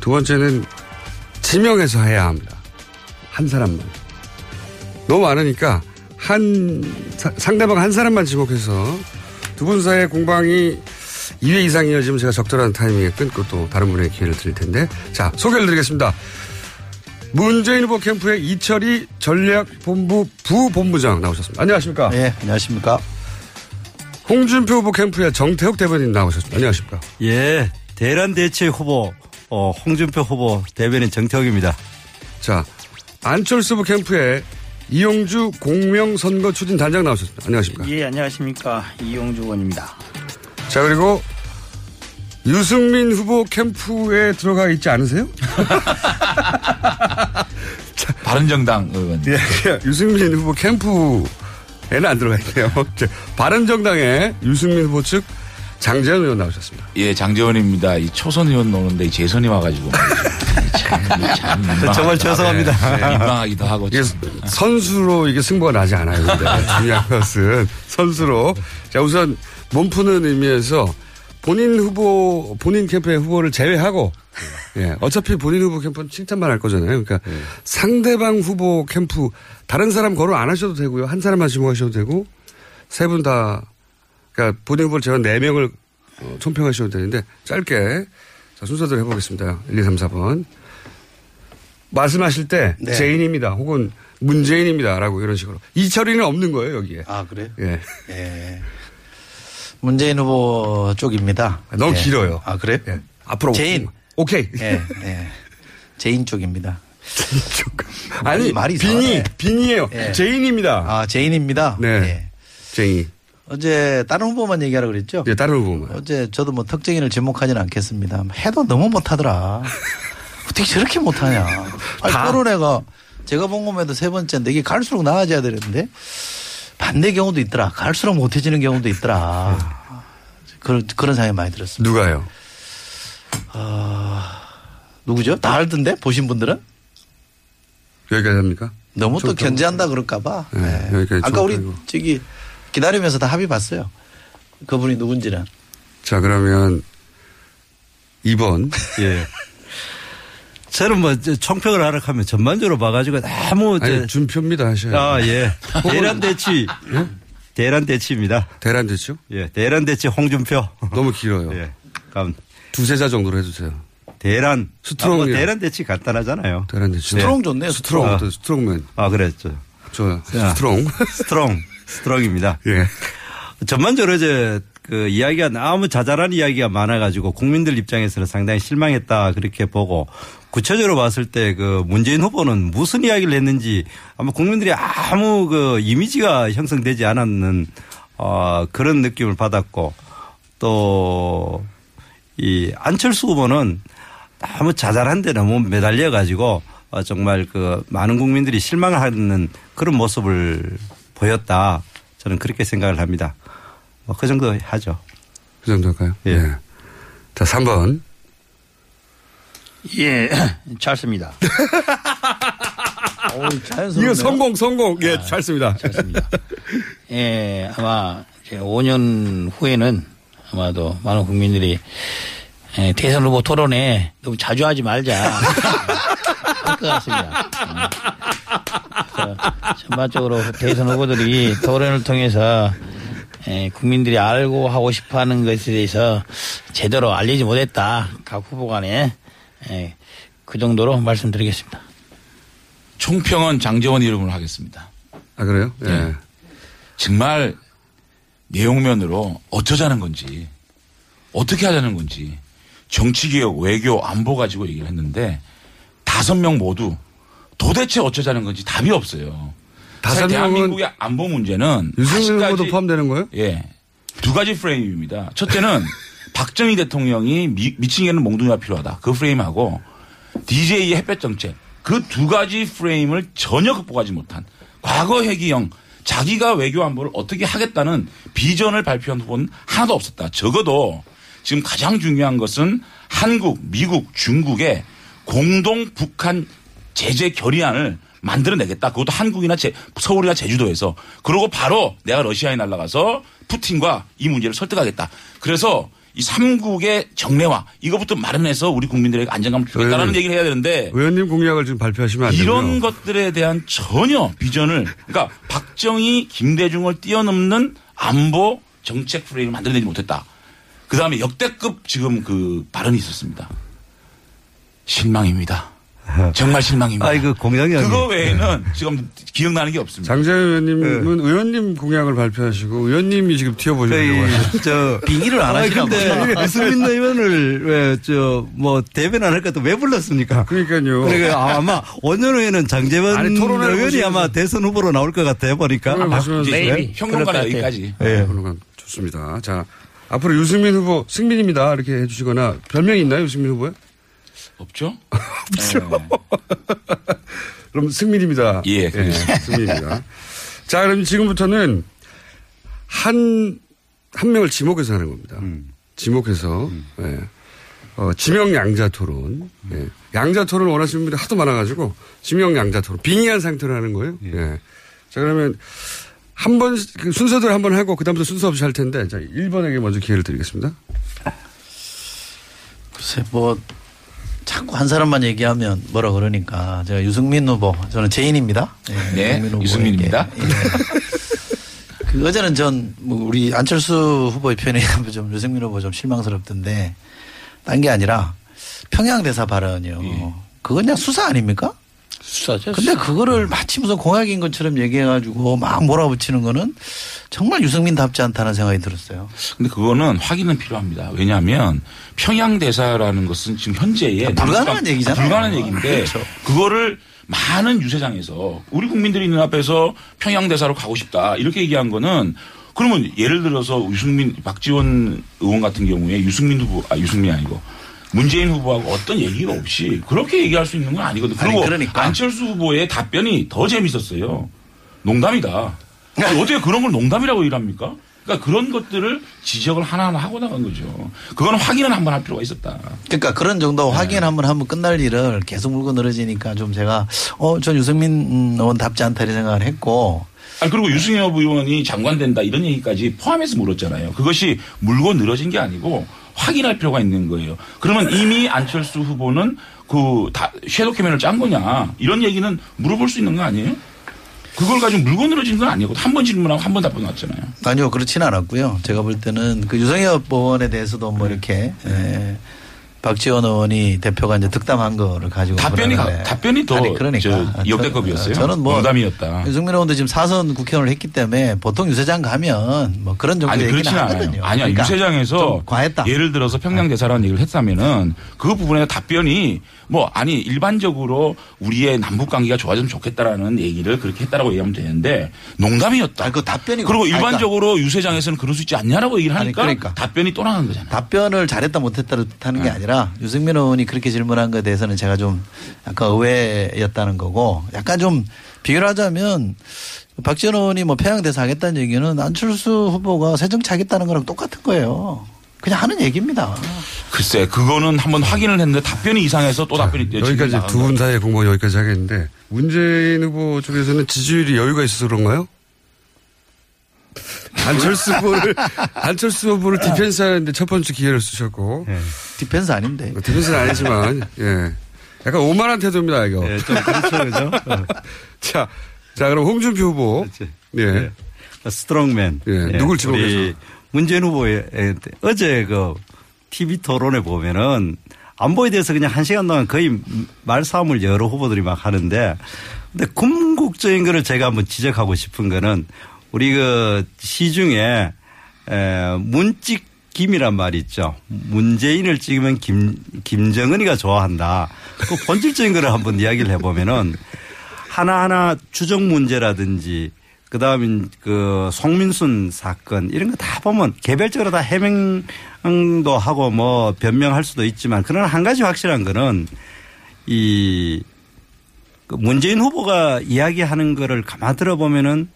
두 번째는 지명해서 해야 합니다. 한 사람만. 너무 많으니까 한 사- 상대방 한 사람만 지목해서 두 분 사이의 공방이 2회 이상 이어지면 제가 적절한 타이밍에 끊고 또 다른 분에게 기회를 드릴 텐데 자 소개를 드리겠습니다. 문재인 후보 캠프의 이철희 전략본부 부본부장 나오셨습니다. 안녕하십니까? 네, 안녕하십니까? 홍준표 후보 캠프의 정태욱 대변인 나오셨습니다. 안녕하십니까? 예, 대란 대체 후보 어, 홍준표 후보 대변인 정태욱입니다. 자, 안철수 후보 캠프의 이용주 공명선거 추진 단장 나오셨습니다. 안녕하십니까? 예, 안녕하십니까? 이용주 의원입니다. 자, 그리고 유승민 후보 캠프에 들어가 있지 않으세요? (laughs) 바른정당 의원. 예, 유승민 후보 캠프 에는 안 들어가 있네요. 자, 바른정당의 유승민 후보 측 장재현 의원 나오셨습니다. 예, 장재원입니다. 이 초선 의원 노는데 이 재선이 와가지고. (laughs) 참, 참. 정말 죄송합니다. 네, 민망하기도 하고. 이게 선수로 이게 승부가 나지 않아요. 근데 중요한 것은 선수로. 자, 우선 몸 푸는 의미에서 본인 후보, 본인 캠프의 후보를 제외하고, 예, 어차피 본인 후보 캠프는 칭찬만 할 거잖아요. 그러니까 상대방 후보 캠프, 다른 사람 거론 안 하셔도 되고요. 한 사람만 지목하셔도 되고, 세 분 다, 그러니까 본인 후보를 제가 네 명을 어, 총평하셔도 되는데, 짧게, 자, 순서대로 해보겠습니다. 1, 2, 3, 4번. 말씀하실 때, 네. 제인입니다. 혹은 문재인입니다. 라고 이런 식으로. 이철이는 없는 거예요, 여기에. 아, 그래요? 예. 예. 문재인 후보 쪽입니다. 너무 예. 길어요. 아, 그래요? 앞으로. 제인. 오케이. 예, 예. 제인 쪽입니다. 아니, 말이 빈이. 빈이에요. 예. 제인입니다. 아, 제인입니다. 네. 예. 제인. 어제 다른 후보만 얘기하라 그랬죠? 예, 다른 후보만. 어제 저도 뭐 특정인을 지목하지는 않겠습니다. 해도 너무 못하더라. 어떻게 저렇게 못하냐. 아니, 다. 토론회가 제가 본 것에도 세 번째인데 이게 갈수록 나아져야 되는데 반대 경우도 있더라. 갈수록 못해지는 경우도 있더라. 그런, 그런 생각이 많이 들었습니다. 누가요? 아, 누구죠? 다 알던데? 보신 분들은? 여기까지 합니까? 너무 또 좀- 견제한다 그럴까봐. 네, 네. 여기까지 아까 좀 우리 하고. 저기 기다리면서 다 합의 봤어요. 그분이 누군지는. 자, 그러면 2번. (laughs) 예. 저는 뭐 총평을 하라 하면 전반적으로 봐가지고 너무 아니, 준표입니다 하셔야 아, 예. (laughs) 대란 대치. 대란 대치입니다. 대란 대치요? 예. 대란 대치 홍준표. 너무 길어요. 예. 그럼 두세 자 정도로 해주세요. 대란. Strong. 아, 뭐 대란 대치 간단하잖아요. 대란 대치. Strong 좋네요, strong. Strong. 어때요? Strongman. 아, 그랬죠. 좋아요. 자. Strong. Strong. Strong입니다. (laughs) 예. 전반적으로 이제 그 이야기가 너무 자잘한 이야기가 많아가지고 국민들 입장에서는 상당히 실망했다 그렇게 보고 구체적으로 봤을 때 그 문재인 후보는 무슨 이야기를 했는지 아마 국민들이 아무 그 이미지가 형성되지 않았는 어 그런 느낌을 받았고 또 이 안철수 후보는 너무 자잘한데 너무 매달려 가지고 어 정말 그 많은 국민들이 실망하는 그런 모습을 보였다. 저는 그렇게 생각을 합니다. 뭐 그 정도 하죠. 그 정도 할까요? 예. 자, 3번. 예, (clears throat) 찰스입니다. (laughs) 이거 성공, 성공. 예, 잘 씁니다. (laughs) 예, 아마 이제 5년 후에는 아마도 많은 국민들이 예, 대선 후보 토론에 너무 자주 하지 말자. (laughs) 할 것 같습니다. 음. 그래서 전반적으로 대선 후보들이 토론을 통해서 예, 국민들이 알고 하고 싶어 하는 것에 대해서 제대로 알리지 못했다. 각 후보 간에 예, 그 정도로 말씀드리겠습니다. 총평은 장재원 이름으로 하겠습니다. 아, 그래요? 예. 네. 정말 내용면으로 어쩌자는 건지, 어떻게 하자는 건지, 정치개혁, 외교, 안보 가지고 얘기를 했는데, 다섯 명 모두 도대체 어쩌자는 건지 답이 없어요. 다섯 대한민국의 안보 문제는 아직까지- 후보도 포함되는 거예요? 예. 두 가지 프레임입니다. 첫째는 (laughs) 박정희 대통령이 미, 미치게는 몽둥이가 필요하다. 그 프레임하고 DJ의 햇볕 정책. 그 두 가지 프레임을 전혀 극복하지 못한 과거 회기형 자기가 외교 안보를 어떻게 하겠다는 비전을 발표한 후보는 하나도 없었다. 적어도 지금 가장 중요한 것은 한국, 미국, 중국의 공동 북한 제재 결의안을 만들어내겠다. 그것도 한국이나 제, 서울이나 제주도에서. 그러고 바로 내가 러시아에 날아가서 푸틴과 이 문제를 설득하겠다. 그래서 이 삼국의 정례화 이거부터 마련해서 우리 국민들에게 안정감을 주겠다라는 의원님, 얘기를 해야 되는데 의원님 공약을 지금 발표하시면 안 되고요. 이런 것들에 대한 전혀 비전을 그러니까 박정희 김대중을 뛰어넘는 안보 정책 프레임을 만들어내지 못했다. 그 다음에 역대급 지금 그 발언이 있었습니다. 실망입니다. 정말 실망입니다. 아, 이거 공약이 그거. 외에는 지금 기억나는 게 없습니다. 장재현 의원님은 네. 의원님 공약을 발표하시고 의원님이 지금 튀어보려고 하요 저 빙의를 안 하시나 근데. (laughs) 유승민 의원을 왜 저 뭐 대변 안할 것도 왜 불렀습니까? 그러니까요. 그러니까 아마 5년 후에는 장재원 아니, 의원이 보시면서- 아마 대선 후보로 나올 것 같아요 보니까. 보시면서 네? 평론가는 여기까지. 예. 평론가 좋습니다. 자 앞으로 유승민 후보 승민입니다 이렇게 해주시거나 별명이 있나요 유승민 후보에? 없죠? (laughs) 없죠. 그럼 승민입니다. 예, 승민입니다. 자 그럼 지금부터는 한 한 명을 지목해서 하는 겁니다. 음. 지목해서 예. 어, 지명 양자 토론. 예. 양자 토론 원하시는 분들이 하도 많아가지고 지명 양자 토론 빙의한 상태로 하는 거예요. 예. 자 그러면 한 번, 그 순서대로 한번 하고, 그다음부터 순서 없이 할 텐데, 자, 1번에게 먼저 기회를 드리겠습니다. 글쎄 뭐 자꾸 한 사람만 얘기하면 뭐라 그러니까 제가 유승민 후보 저는 제인입니다. 네, 후보에게. 유승민입니다. 예. 그 어제는 전 뭐 우리 안철수 후보의 표현이 (laughs) 좀 유승민 후보 좀 실망스럽던데 딴 게 아니라 평양 대사 발언이요. 예. 그건 그냥 수사 아닙니까? 수사죠. 근데 그거를 마치 무슨 공약인 것처럼 얘기해가지고 막 몰아붙이는 거는 정말 유승민답지 않다는 생각이 들었어요. 근데 그거는 확인은 필요합니다. 왜냐하면 평양 대사라는 것은 지금 현재의 불가능한 남북- 얘기잖아요. 불가능한 얘기인데 그렇죠. 그거를 많은 유세장에서 우리 국민들이 있는 앞에서 평양 대사로 가고 싶다 이렇게 얘기한 거는 그러면 예를 들어서 유승민 박지원 의원 같은 경우에 유승민 후보 아 유승민 아니고 문재인 후보하고 어떤 얘기가 없이 그렇게 얘기할 수 있는 건 아니거든. 아니, 그리고 그러니까. 안철수 후보의 답변이 더 재밌었어요. 농담이다. 아니, 어떻게 그런 걸 농담이라고 일합니까? 그러니까 그런 것들을 지적을 하나하나 하고 나간 거죠. 그거는 확인은 한번 할 필요가 있었다. 그러니까 그런 정도 확인 한번 하면 끝날 일을 계속 물고 늘어지니까 좀 제가 어, 전 유승민 음, 의원답지 않다 이런 생각을 했고 아니, 그리고 유승엽 의원이 장관 된다 이런 얘기까지 포함해서 물었잖아요. 그것이 물고 늘어진 게 아니고 확인할 필요가 있는 거예요. 그러면 이미 안철수 후보는 그 다 섀도우 캐면을 짠 거냐 이런 얘기는 물어볼 수 있는 거 아니에요? 그걸 가지고 물고 늘어진 건 아니고 한 번 질문하고 한 번 답변 왔잖아요. 아니요 그렇지는 않았고요. 제가 볼 때는 그 유성엽 의원에 대해서도 뭐 이렇게 예, 박지원 의원이 대표가 이제 득담한 거를 가지고 답변이 가-. 답변이 더 아니, 그러니까 저 역대급이었어요. 저는 뭐 농담이었다. 유승민 의원도 지금 사선 국회의원을 했기 때문에 보통 유세장 가면 뭐 그런 정도 아니 얘기는. 하거든요. 아니야 그러니까 유세장에서 좀 과했다. 네. 예를 들어서 평양 대사라는 얘기를 했다면은 그 부분에 답변이 뭐 아니 일반적으로 우리의 남북 관계가 좋아지면 좋겠다라는 얘기를 그렇게 했다라고 얘기하면 되는데 농담이었다. 그 답변이 그리고 아니, 그러니까- 일반적으로 유세장에서는 그럴 수 있지 않냐라고 얘기를 하니까 아니, 그러니까. 답변이 또 나간 거잖아요. 답변을 잘했다 못했다를 뜻하는 게 아니라 유승민 의원이 그렇게 질문한 것에 대해서는 제가 좀 약간 의외였다는 거고 약간 좀 비교를 하자면 박지원 의원이 뭐 평양대사 하겠다는 얘기는 안철수 후보가 새정치 하겠다는 거랑 똑같은 거예요. 그냥 하는 얘기입니다. 글쎄 그거는 한번 확인을 했는데 답변이 이상해서 또 답변이 지금 여기까지 두 분 사이의 공방 여기까지 하겠는데 문재인 후보 쪽에서는 지지율이 여유가 있어서 그런가요? 안철수 후보를 안철수 후보를 디펜스 하는데 첫 번째 기회를 쓰셨고. 디펜스 아닌데. 디펜스는 아니지만 예. 약간 오만한 태도입니다 이거. 예, 좀 그렇죠, 그죠? (laughs) 자, 자 그럼 홍준표 후보. 예. Strongman. 예, 예, 누굴 지목해서? 문재인 후보의 어제 그 TV 토론에 보면은 안보에 대해서 그냥 한 시간 동안 거의 말싸움을 여러 후보들이 막 하는데 근데 궁극적인 거를 제가 한번 지적하고 싶은 거는 우리 그 시중에 에, 문찍 김이란 말이 있죠. 문재인을 찍으면 김, 김정은이가 좋아한다. 그 본질적인 거를 한번 이야기를 해보면은 하나하나 추정 문제라든지 그 다음에 그 송민순 사건 이런 거 다 보면 개별적으로 다 해명도 하고 뭐 변명할 수도 있지만 그러나 한 가지 확실한 거는 이그 문재인 후보가 이야기하는 거를 가만 들어보면은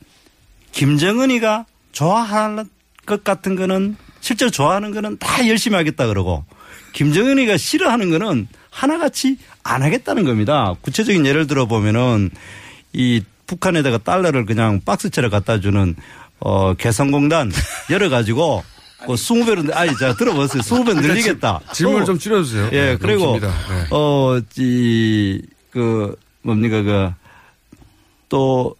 김정은이가 좋아할 것 같은 거는 실제로 좋아하는 거는 다 열심히 하겠다 그러고 김정은이가 싫어하는 거는 하나같이 안 하겠다는 겁니다. 구체적인 예를 들어 보면은 이 북한에다가 달러를 그냥 박스채로 갖다 주는 어 개성공단 (laughs) 열어 가지고 그 20배로 아니 자 들어보세요. 20배 늘리겠다. 질문을 또좀 줄여 주세요. 예, 네, 그리고. 네. 어이 그 뭡니까 그 또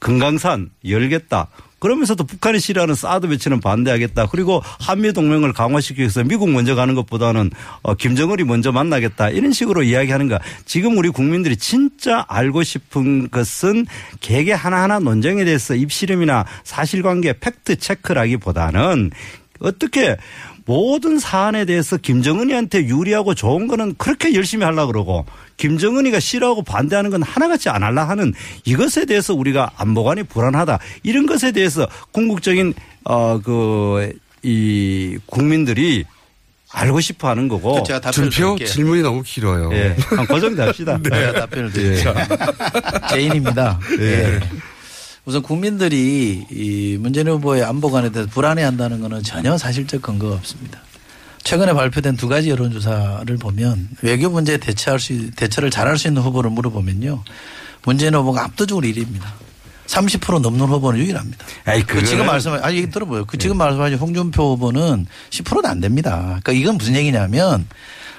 금강산 열겠다. 그러면서도 북한이 싫어하는 사드 배치는 반대하겠다. 그리고 한미 동맹을 강화시키기 위해서 미국 먼저 가는 것보다는 어, 김정은이 먼저 만나겠다. 이런 식으로 이야기하는 거. 지금 우리 국민들이 진짜 알고 싶은 것은 개개 하나하나 논쟁에 대해서 입시름이나 사실관계 팩트 체크라기보다는 어떻게 모든 사안에 대해서 김정은이한테 유리하고 좋은 거는 그렇게 열심히 하려고 그러고 김정은이가 싫어하고 반대하는 건 하나같이 안 하려 하는 이것에 대해서 우리가 안보관이 불안하다. 이런 것에 대해서 궁극적인 어그이 국민들이 알고 싶어 하는 거고. 제가 답변을 준표 드릴게요. 질문이 너무 길어요. 예. 그 정도 합시다. 제가 답변을 드릴게요. (laughs) 제인입니다. 예. 우선 국민들이 이 문재인 후보의 안보관에 대해서 불안해한다는 것은 전혀 사실적 근거가 없습니다. 최근에 발표된 두 가지 여론조사를 보면 외교 문제에 대처할 수, 대처를 잘할 수 있는 후보를 물어보면요. 문재인 후보가 압도적으로 1위입니다. 30% 넘는 후보는 유일합니다. 아이, 그 지금 그거는- 말씀, 아니, 얘기 들어보요. 그 지금 말씀하신 홍준표 후보는 10%도 안 됩니다. 그러니까 이건 무슨 얘기냐면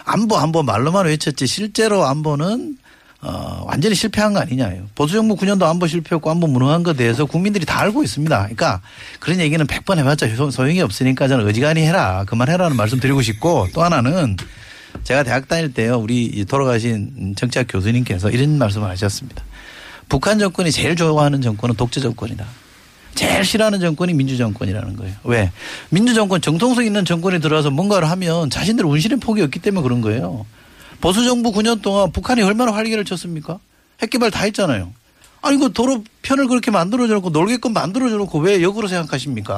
안보, 안보 말로만 외쳤지 실제로 안보는 어, 완전히 실패한 거 아니냐요. 보수 정부 9년도 안보 실패했고 안보 무능한 것에 대해서 국민들이 다 알고 있습니다. 그러니까 그런 얘기는 100번 해봤자 소- 소용이 없으니까 저는 어지간히 해라. 그만해라는 말씀 드리고 싶고 또 하나는 제가 대학 다닐 때요. 우리 이 돌아가신 정치학 교수님께서 이런 말씀을 하셨습니다. 북한 정권이 제일 좋아하는 정권은 독재 정권이다. 제일 싫어하는 정권이 민주정권이라는 거예요. 왜? 민주정권 정통성 있는 정권이 들어와서 뭔가를 하면 자신들 운신의 폭이 없기 때문에 그런 거예요. 보수 정부 9년 동안 북한이 얼마나 활개를 쳤습니까? 핵 개발 다 했잖아요. 아니, 그 도로 편을 그렇게 만들어줘놓고 놀게끔 만들어줘놓고 왜 역으로 생각하십니까?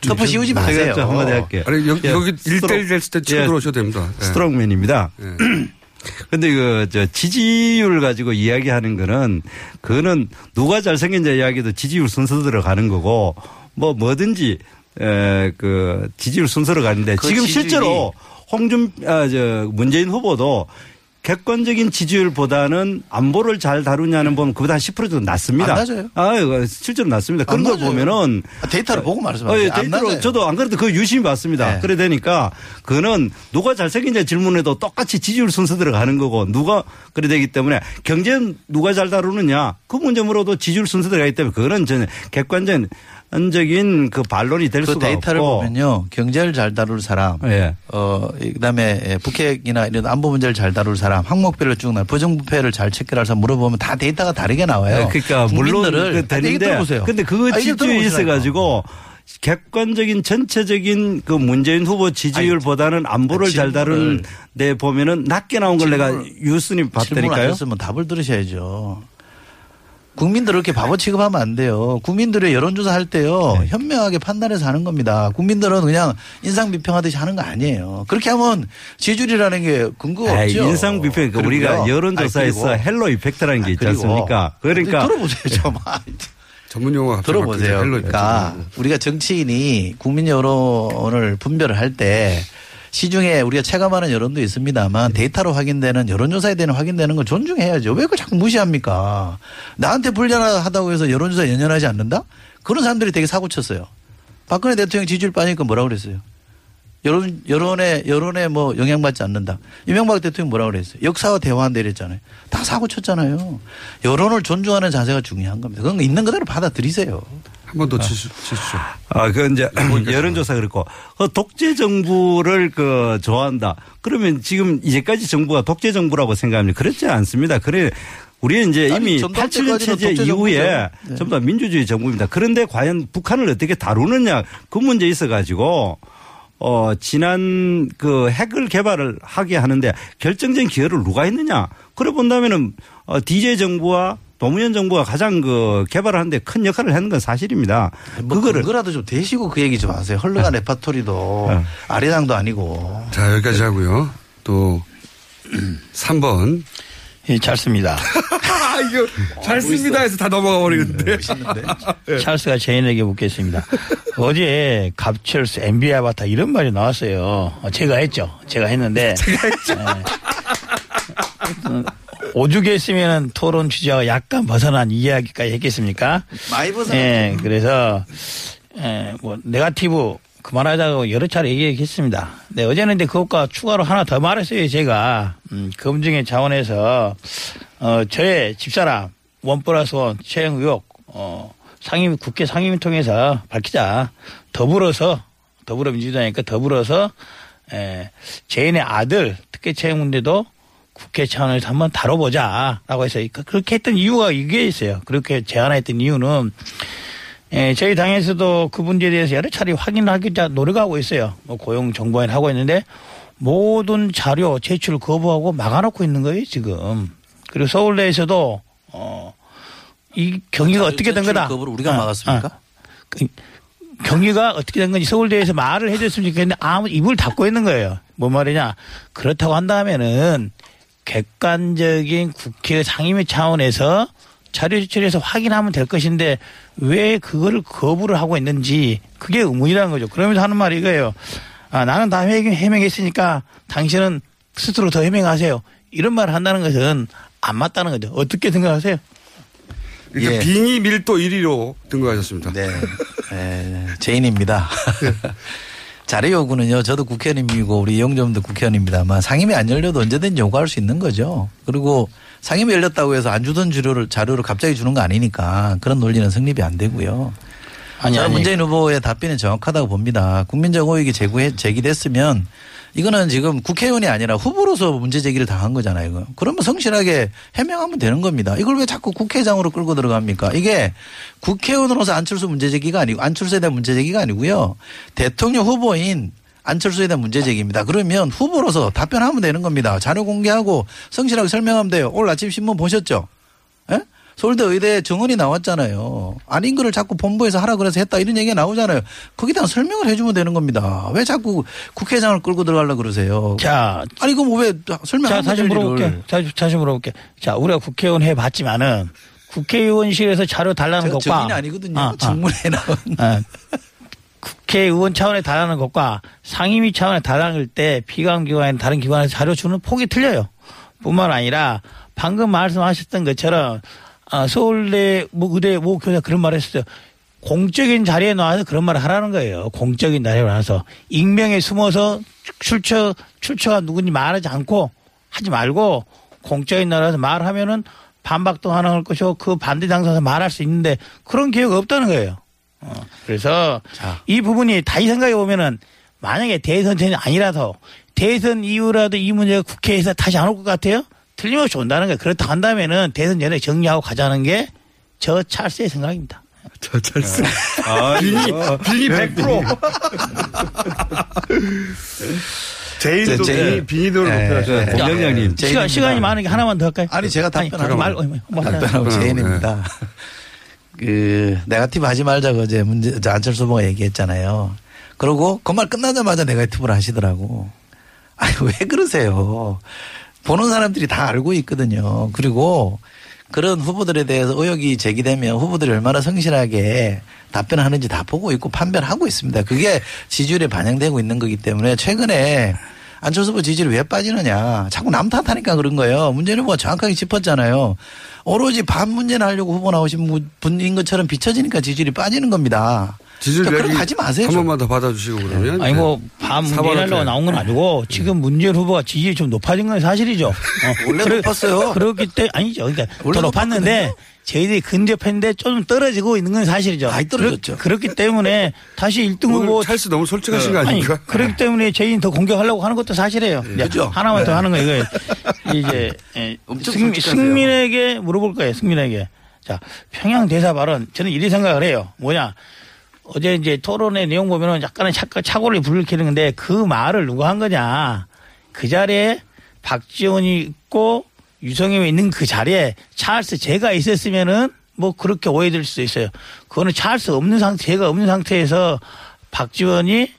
덮어 씌우지 마세요. 한마디 할게요. 아니, 여기, 예, 여기 strong- 1대1 됐을 때 치고 예, 들어오셔도 됩니다. 예. Strongman입니다. (clears throat) 근데 그, 저, 지지율 가지고 이야기하는 거는, 그거는 누가 잘생긴자 이야기도 지지율 순서대로 가는 거고, 뭐 뭐든지, 에, 그, 지지율 순서로 가는데, 그 지금 지지율이- 실제로 홍준, 아, 저, 문재인 후보도 객관적인 지지율보다는 안보를 잘 다루냐는 보면 그보다 한 10% 정도 낮습니다. 안 낮아요. 아, 실제로 낮습니다. 그런 안 걸. 보면은 아, 데이터를 보고 말씀하세요. 어, 예, 안 데이터로. 저도 안 그래도 그 유심히 봤습니다. 네. 그래 되니까 그거는 누가 잘생긴지 질문에도 똑같이 지지율 순서 들어가는 거고 누가 그래 되기 때문에 경제는 누가 잘 다루느냐 그 문제 물어도 지지율 순서 들어가기 때문에 그거는 저는 객관적인 그 반론이 될 그 수가 데이터를 없고 보면요. 경제를 잘 다룰 사람, 예. 어, 그다음에 예, 북핵이나 이런 안보 문제를 잘 다룰 사람, 항목별로 쭉 나, 부정부패를 잘 체크할 사람 물어보면 다 데이터가 다르게 나와요. 네, 그러니까 물론 국민들을 그 되는데 들어보세요. 근데 그거 지지율이 들어보시라니까. 있어 가지고 객관적인 전체적인 그 문재인 후보 지지율보다는 안보를 잘 다룬 데 보면은 낮게 나온 걸 내가 유순이 봤다니까요. 하셨으면 답을 들으셔야죠. 국민들을 이렇게 바보 취급하면 안 돼요. 국민들의 여론조사 할 때요. 네. 현명하게 판단해서 하는 겁니다. 국민들은 그냥 인상 비평하듯이 하는 거 아니에요. 그렇게 하면 지지율이라는 게 근거가 에이, 없죠. 인상 비평 그 우리가. 여론조사에서 아니, halo effect라는 게 있지 그리고 않습니까? 그러니까 들어보세요 좀. (laughs) 전문 용어가 들어보세요. 그러니까 우리가 정치인이 국민 여론을 분별을 할 때 시중에 우리가 체감하는 여론도 있습니다만 데이터로 확인되는 여론조사에 대한 확인되는 걸 존중해야죠. 왜 그걸 자꾸 무시합니까? 나한테 불리하다고 해서 여론조사 연연하지 않는다? 그런 사람들이 되게 사고 쳤어요. 박근혜 대통령 지지율 빠지니까 뭐라고 그랬어요? 여론, 여론에, 여론에 뭐 영향받지 않는다. 이명박 대통령 뭐라고 그랬어요? 역사와 대화한다 이랬잖아요. 다 사고 쳤잖아요. 여론을 존중하는 자세가 중요한 겁니다. 그건 있는 그대로 받아들이세요. 한번 더 치시죠. 아, 그 이제 (clears throat) 여론조사 그렇고 그 독재 정부를 그 좋아한다. 그러면 지금 이제까지 정부가 독재 정부라고 생각합니까? 그렇지 않습니다. 그래 우리는 이제 아니, 이미 전두환 87년 때까지는 체제 이후에. 네. 전부 다 민주주의 정부입니다. 그런데 과연 북한을 어떻게 다루느냐 그 문제 있어 가지고 어, 지난 그 핵을 개발을 하게 하는데 결정적인 기여를 누가 했느냐. 그래 본다면은 어, DJ 정부와 노무현 정부가 가장 그 개발을 하는데 큰 역할을 했는 건 사실입니다. 뭐 그거를 그거라도 좀 대시고 그 얘기 좀 하세요. 헐렁한 레파토리도 네. 아리랑도 아니고. 자, 여기까지 하고요. 또 (clears throat) 3번. 예, 잘 씁니다. (laughs) 아, 이거 잘 씁니다 해서 다 넘어가 버리는데. 찰스가 제인에게 묻겠습니다. 어제 갑철스 NBA 아바타 이런 말이 나왔어요. 어, 제가 했죠. 제가 했는데. (laughs) 제가 했죠. 오죽 했으면 토론 주제와 약간 벗어난 이야기까지 했겠습니까? 많이 벗어났죠. 예, 그래서, 예, 뭐, 네가티브 그만하자고 여러 차례 얘기했습니다. 네, 어제는 근데 그것과 추가로 하나 더 말했어요, 제가. 음, 검증의 차원에서, 어, 저의 집사람, 원 플러스 원, 채용 의혹, 어, 상임, 국회 상임위 통해서 밝히자. 더불어서, 더불어민주당이니까 더불어서, 에, 제인의 아들 특혜 채용 문제도 국회 차원에서 한번 다뤄보자라고 해서 그- 그렇게 했던 이유가 이게 있어요. 그렇게 제안했던 이유는 예, 저희 당에서도 그 문제에 대해서 여러 차례 확인하기 자 노력하고 있어요. 뭐 고용 정보원 하고 있는데 모든 자료 제출 거부하고 막아놓고 있는 거예요 지금. 그리고 서울대에서도 어 이 경위가 어떻게 된 거다. 거부를 우리가 어, 막았습니까? 어. 그 경위가 어떻게 된 건지 서울대에서 말을 해줬으면 좋겠는데 아무 입을 닫고 있는 거예요. 뭐 말이냐. 그렇다고 한다면은 객관적인 국회 상임위 차원에서 자료 제출해서 확인하면 될 것인데 왜 그거를 거부를 하고 있는지 그게 의문이라는 거죠. 그러면서 하는 말이 이거예요. 아, 나는 다 해명, 해명했으니까 당신은 스스로 더 해명하세요. 이런 말을 한다는 것은 안 맞다는 거죠. 어떻게 생각하세요? 일단 예. 빙의 밀도 1위로 등극하셨습니다. 네. 네, 제인입니다. (laughs) 자료 요구는요, 저도 국회의원이고 우리 이용점도 국회의원입니다만 상임위 안 열려도 언제든지 요구할 수 있는 거죠. 그리고 상임위 열렸다고 해서 안 주던 자료를, 자료를 갑자기 주는 거 아니니까 그런 논리는 성립이 안 되고요. 아니, 저는 아니. 문재인 후보의 답변이 정확하다고 봅니다. 국민적 제기해, 제기됐으면 이거는 지금 국회의원이 아니라 후보로서 문제 제기를 당한 거잖아요. 그러면 성실하게 해명하면 되는 겁니다. 이걸 왜 자꾸 국회장으로 끌고 들어갑니까? 이게 국회의원으로서 안철수 문제 제기가 아니고 안철수에 대한 문제 제기가 아니고요. 대통령 후보인 안철수에 대한 문제 제기입니다. 그러면 후보로서 답변하면 되는 겁니다. 자료 공개하고 성실하게 설명하면 돼요. 오늘 아침 신문 보셨죠? 예? 서울대 의대 정원이 나왔잖아요. 아닌 거를 자꾸 본부에서 하라 그래서 했다 이런 얘기가 나오잖아요. 거기다 가 설명을 해주면 되는 겁니다. 왜 자꾸 국회의장을 끌고 들어가려 그러세요? 자, 아니 그럼 왜 설명 자, 안 다시 될 물어볼게. 일을. 다시, 다시 물어볼게. 자, 우리가 국회의원 해봤지만은 국회의원실에서 자료 달라는 것과 증인이 아니거든요. 아, 아. 직문에 나온. 아, 국회의원 차원에 달하는 것과 상임위 차원에 달하는 때 피감기관이나 다른 기관에서 자료 주는 폭이 틀려요. 뿐만 아니라 방금 말씀하셨던 것처럼 어, 서울대 뭐 의대 모 교사 그런 말 했어요. 공적인 자리에 나와서 그런 말을 하라는 거예요. 공적인 자리에 나와서 익명에 숨어서 출처 출처가 누군지 말하지 않고 하지 말고 공적인 나라에서 말하면은 반박도 가능할 것이고 그 반대 당사에서 말할 수 있는데 그런 기회가 없다는 거예요. 어, 그래서 이 부분이 다시 생각해 보면은 만약에 대선 전이 아니라서 대선 이후라도 이 문제가 국회에서 다시 안 올 것 같아요? 틀림없이 온다는 거예요. 그렇다 한다면은 대선 전에 정리하고 가자는 게 저 찰스의 생각입니다. (laughs) 저 찰스. 아, 빈이, 빈이 100%. 제인도 제- 네. 높여서. 네. 공장장님. 시간, 시간이 많으니까 하나만 더 할까요? 아니 제가 답변하고 말, 어, 뭐 하나. 답변하고 제인입니다. 그 네가티브 하지 말자고 어제 문제 저 안철수 후보가 얘기했잖아요. 그러고 그 말 끝나자마자 네가티브를 하시더라고. 아니 왜 그러세요? 보는 사람들이 다 알고 있거든요. 그리고 그런 후보들에 대해서 의혹이 제기되면 후보들이 얼마나 성실하게 답변하는지 다 보고 있고 판별하고 있습니다. 그게 지지율에 반영되고 있는 거기 때문에 최근에 안철수 후보 지지율이 왜 빠지느냐. 자꾸 남 탓하니까 그런 거예요. 문재인 후보가 정확하게 짚었잖아요. 오로지 반 문제나 하려고 후보 나오신 분인 것처럼 비춰지니까 지지율이 빠지는 겁니다. 지지율 그러니까 얘기 그렇게 하지 마세요. 한 좀. 번만 더 받아주시고 그러면. 아니 네. 문제하려고 때. 나온 건 아니고 지금 문재인 후보가 지지율이 좀 높아진 건 사실이죠. 어, (laughs) 원래 높았어요. 그렇기 때문에 아니죠. 그러니까 더 높았는데. 저희들이 근접했는데 좀 떨어지고 있는 건 사실이죠. 많이 떨어졌죠. 그렇, 기 때문에 다시 1등 오늘 후보 찰스 너무 솔직하신 거 아니, 아닙니까? 그렇기 때문에 저희는 더 공격하려고 하는 것도 사실이에요. 이제 그죠? 하나만 더 하는 거 이거 (laughs) 이제 예, 승. 승민에게 물어볼 거예요. 승민에게. 자 평양 대사 발언 저는 이리 생각을 해요. 뭐냐 어제 이제 토론의 내용 보면은 착각 착오를 불러키는 건데 그 말을 누가 한 거냐 그 자리에 박지원이 있고 유성엽이 있는 그 자리에 찰스 제가 있었으면은 뭐 그렇게 오해될 수도 있어요. 그거는 찰스 없는 상태, 제가 없는 상태에서 박지원이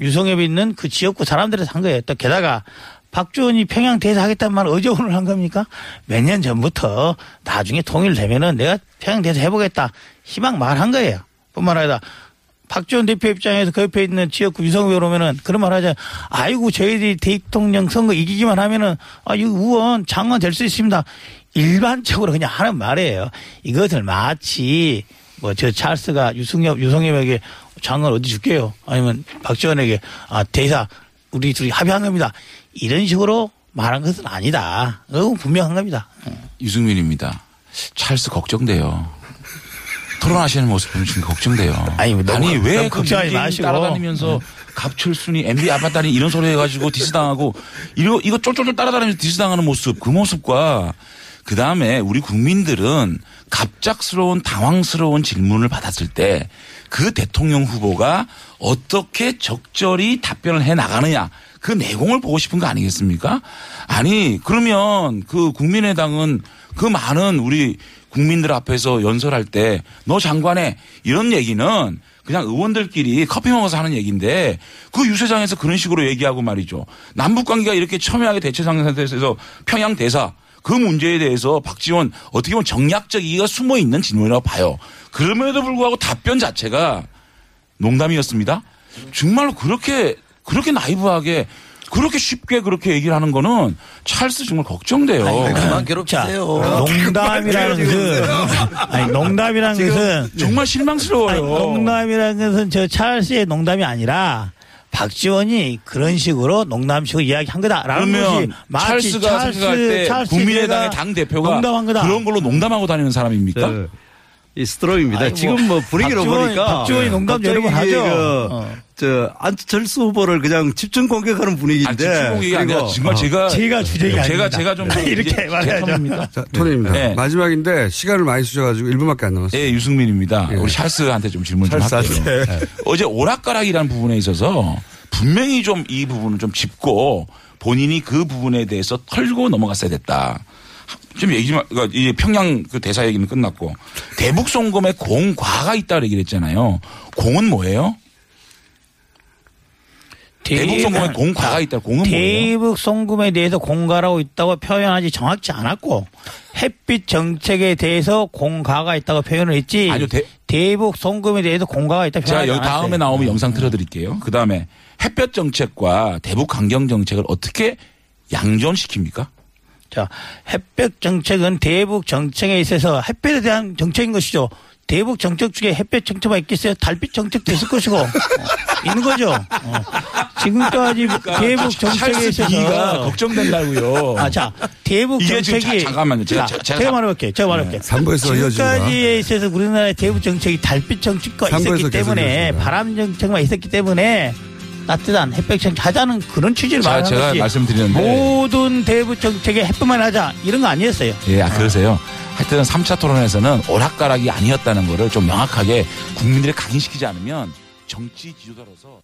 유성엽이 있는 그 지역구 사람들에서 한 거예요. 또 게다가 박지원이 평양 대사 하겠다는 말을 어제 오늘 한 겁니까? 몇 년 전부터 나중에 통일되면은 내가 평양 대사 해보겠다 희망 말한 거예요. 뿐만 아니라 박지원 대표 입장에서 그 옆에 있는 지역구 유성엽이 오면은 그런 말 하자. 아이고 저희들이 대통령 선거 이기기만 하면은 아, 이 의원 장관 될 수 있습니다. 일반적으로 그냥 하는 말이에요. 이것을 마치 뭐 저 찰스가 유승엽 유성엽에게 장관 어디 줄게요. 아니면 박지원에게 아 대사 우리 둘이 합의한 겁니다. 이런 식으로 말한 것은 아니다. 그건 분명한 겁니다. 유승민입니다. 찰스 걱정돼요. 토론하시는 모습 보면 지금 걱정돼요. 아니, 뭐 너무- 왜그 걱정하지 문재인 마시고. 따라다니면서 갑철순이 MB 아빠다니 이런 소리 해가지고 디스당하고 이거 이거 쫄쫄쫄 따라다니면서 디스당하는 모습 그 모습과 그 다음에 우리 국민들은 갑작스러운 당황스러운 질문을 받았을 때 그 대통령 후보가 어떻게 적절히 답변을 해 나가느냐 그 내공을 보고 싶은 거 아니겠습니까? 아니 그러면 그 국민의당은 그 많은 우리 국민들 앞에서 연설할 때 너 장관에 이런 얘기는 그냥 의원들끼리 커피 먹어서 하는 얘기인데 그 유세장에서 그런 식으로 얘기하고 말이죠. 남북 관계가 이렇게 첨예하게 대체 상 태에서 평양 대사 그 문제에 대해서 박지원 어떻게 보면 정략적 이의가 숨어 있는 질문이라고 봐요. 그럼에도 불구하고 답변 자체가 농담이었습니다. 정말로 그렇게 그렇게 나이브하게 그렇게 쉽게 그렇게 얘기를 하는 거는 찰스 정말 걱정돼요. 아니, 그만 괴롭히세요. 농담이라는 것은 아니 농담이라는 것은 정말 실망스러워요. 아니, 농담이라는 것은 저 찰스의 농담이 아니라 박지원이 그런 식으로 농담식으로 이야기한 거다라는 것이 그러면 마치 찰스가 생각할 때 찰스 국민의당의 당 대표가 농담한 거다. 그런 걸로 농담하고 다니는 사람입니까? 저, 이 스트롱입니다. 아이고, 지금 뭐 분위기로 박지원, 보니까 박지원이 농담 여러 번 하죠. 그, 어. 저 안철수 후보를 그냥 집중 공격하는 분위기인데. 아니, 집중 공격이 아니라 정말 어. 제가 제가 주제가 제가. 제가 좀 (laughs) 이렇게 말해야죠. 자, 토니입니다. 네. 마지막인데 시간을 많이 쓰셔가지고 1분밖에 안 남았어요. 예, 유승민입니다. 예. 우리 찰스한테 좀 질문 좀 할게요. 예. 어제 오락가락이라는 부분에 있어서 분명히 좀 이 부분을 좀 짚고 본인이 그 부분에 대해서 털고 넘어갔어야 됐다. 좀 얘기 좀, 그러니까 이제 평양 그 대사 얘기는 끝났고 대북 송금에 공과가 있다고 얘기를 했잖아요. 공은 뭐예요? 대북 송금에 공과가 있다. 공은 뭐예요? 대북 송금에 대해서 공가라고 있다고 표현하지 정확치 않았고 햇빛 정책에 대해서 공가가 있다고 표현을 했지. 아니요, 대- 대북 송금에 대해서 공가가 있다 표현하지 않았어요. 다음에 나오면 영상 틀어드릴게요. 그 다음에 햇볕 정책과 대북 강경 정책을 어떻게 양존시킵니까? 자, 햇볕 정책은 대북 정책에 있어서 햇볕에 대한 정책인 것이죠. 대북 정책 중에 햇볕 정책만 있겠어요? 달빛 정책도 있을 것이고 어, 있는 거죠. 어. 지금까지 대북 정책에 있어서 걱정된다고요. 아, 자, 대북 정책이 자- 잠깐만요. 제가- 자, 제가- 제가 말해볼게요. 제가 말해볼게요. 네. 삼부에서. 지금까지에 있어서 우리나라의 대북 정책이 달빛 정책과 있었기 때문에. 바람 정책만 있었기 때문에 따뜻한 햇볕 정책 하자는 그런 취지를 자, 말하는 제가 것이 말씀드렸는데. 모든 대북 정책에 햇볕만 하자 이런 거 아니었어요. 예, 아, 그러세요. 하여튼 3차 토론에서는 오락가락이 아니었다는 거를 좀 명확하게 국민들에 각인시키지 않으면 정치 지도자로서